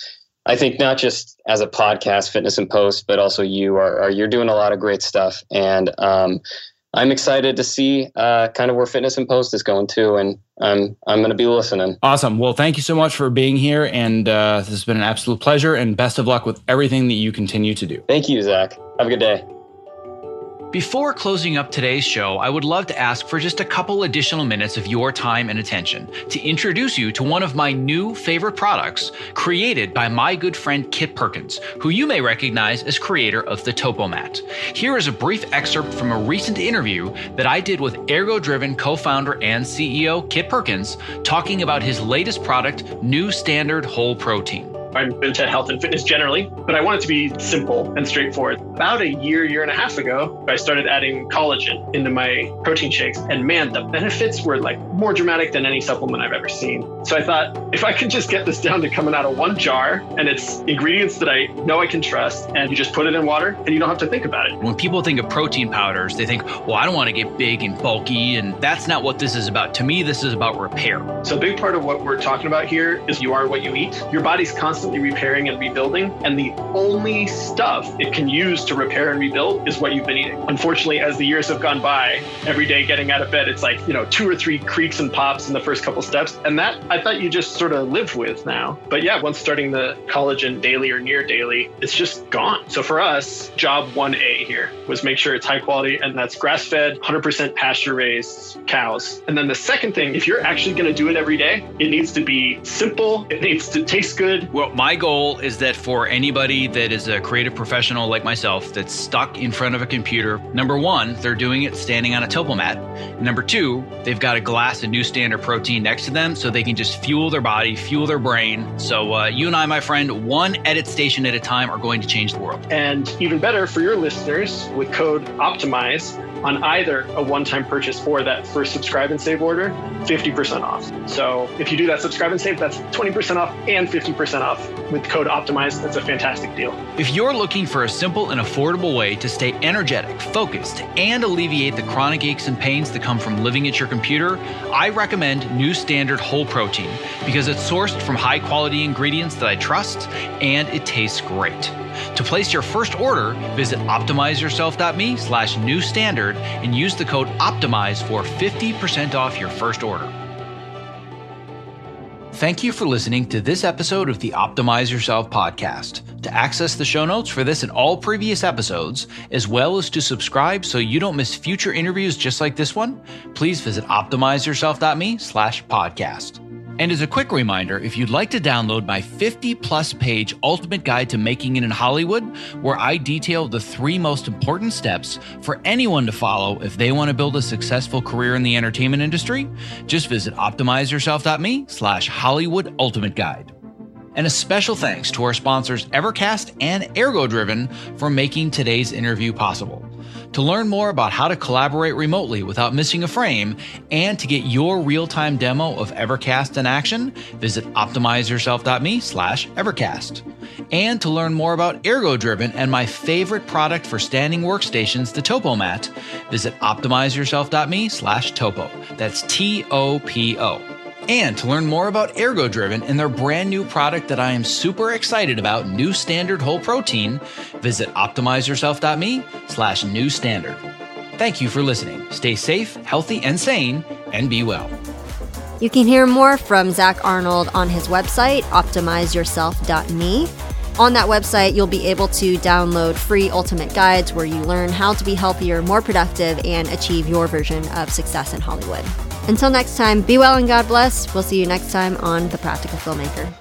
I think not just as a podcast, Fitness in Post, but also you are, are you're doing a lot of great stuff, and um, I'm excited to see uh, kind of where Fitness in Post is going too, and I'm I'm going to be listening. Awesome. Well, thank you so much for being here, and uh, this has been an absolute pleasure. And best of luck with everything that you continue to do. Thank you, Zack. Have a good day. Before closing up today's show, I would love to ask for just a couple additional minutes of your time and attention to introduce you to one of my new favorite products created by my good friend Kit Perkins, who you may recognize as creator of the Topomat. Here is a brief excerpt from a recent interview that I did with ErgoDriven co founder and CEO Kit Perkins talking about his latest product, New Standard Whole Protein. I'm into health and fitness generally, but I want it to be simple and straightforward. About a year, year and a half ago, I started adding collagen into my protein shakes. And man, the benefits were like more dramatic than any supplement I've ever seen. So I thought if I can just get this down to coming out of one jar and it's ingredients that I know I can trust, and you just put it in water and you don't have to think about it. When people think of protein powders, they think, well, I don't want to get big and bulky. And that's not what this is about. To me, this is about repair. So a big part of what we're talking about here is you are what you eat. Your body's constantly repairing and rebuilding. And the only stuff it can use to repair and rebuild is what you've been eating. Unfortunately, as the years have gone by, every day getting out of bed, it's like, you know, two or three creaks and pops in the first couple steps. And that I thought you just sort of lived with now. But yeah, once starting the collagen daily or near daily, it's just gone. So for us, job 1A here was make sure it's high quality and that's grass fed, 100% pasture raised cows. And then the second thing, if you're actually going to do it every day, it needs to be simple, it needs to taste good. Well, my goal is that for anybody that is a creative professional like myself that's stuck in front of a computer, number one, they're doing it standing on a topo mat. Number two, they've got a glass of new standard protein next to them so they can just fuel their body, fuel their brain. So uh, you and I, my friend, one edit station at a time are going to change the world. And even better for your listeners, with code OPTIMIZE, on either a one-time purchase or that first subscribe and save order, 50% off. So if you do that subscribe and save, that's 20% off and 50% off with code OPTIMIZE. That's a fantastic deal. If you're looking for a simple and affordable way to stay energetic, focused, and alleviate the chronic aches and pains that come from living at your computer, I recommend New Standard Whole Protein because it's sourced from high quality ingredients that I trust and it tastes great. To place your first order, visit optimizeyourself.me slash new standard and use the code OPTIMIZE for 50% off your first order. Thank you for listening to this episode of the Optimize Yourself podcast. To access the show notes for this and all previous episodes, as well as to subscribe so you don't miss future interviews just like this one, please visit optimizeyourself.me slash podcast. And as a quick reminder, if you'd like to download my 50 plus page ultimate guide to making it in Hollywood, where I detail the three most important steps for anyone to follow if they want to build a successful career in the entertainment industry, just visit optimizeyourself.me slash Hollywood Ultimate Guide. And a special thanks to our sponsors Evercast and ErgoDriven for making today's interview possible. To learn more about how to collaborate remotely without missing a frame and to get your real-time demo of Evercast in action, visit optimizeyourself.me slash Evercast. And to learn more about ErgoDriven and my favorite product for standing workstations, the TopoMat, visit optimizeyourself.me slash Topo. That's T-O-P-O. And to learn more about ErgoDriven and their brand new product that I am super excited about, New Standard Whole Protein, visit optimizeyourself.me slash new standard. Thank you for listening. Stay safe, healthy, and sane, and be well. You can hear more from Zack Arnold on his website, optimizeyourself.me. On that website, you'll be able to download free ultimate guides where you learn how to be healthier, more productive, and achieve your version of success in Hollywood. Until next time, be well and God bless. We'll see you next time on The Practical Filmmaker.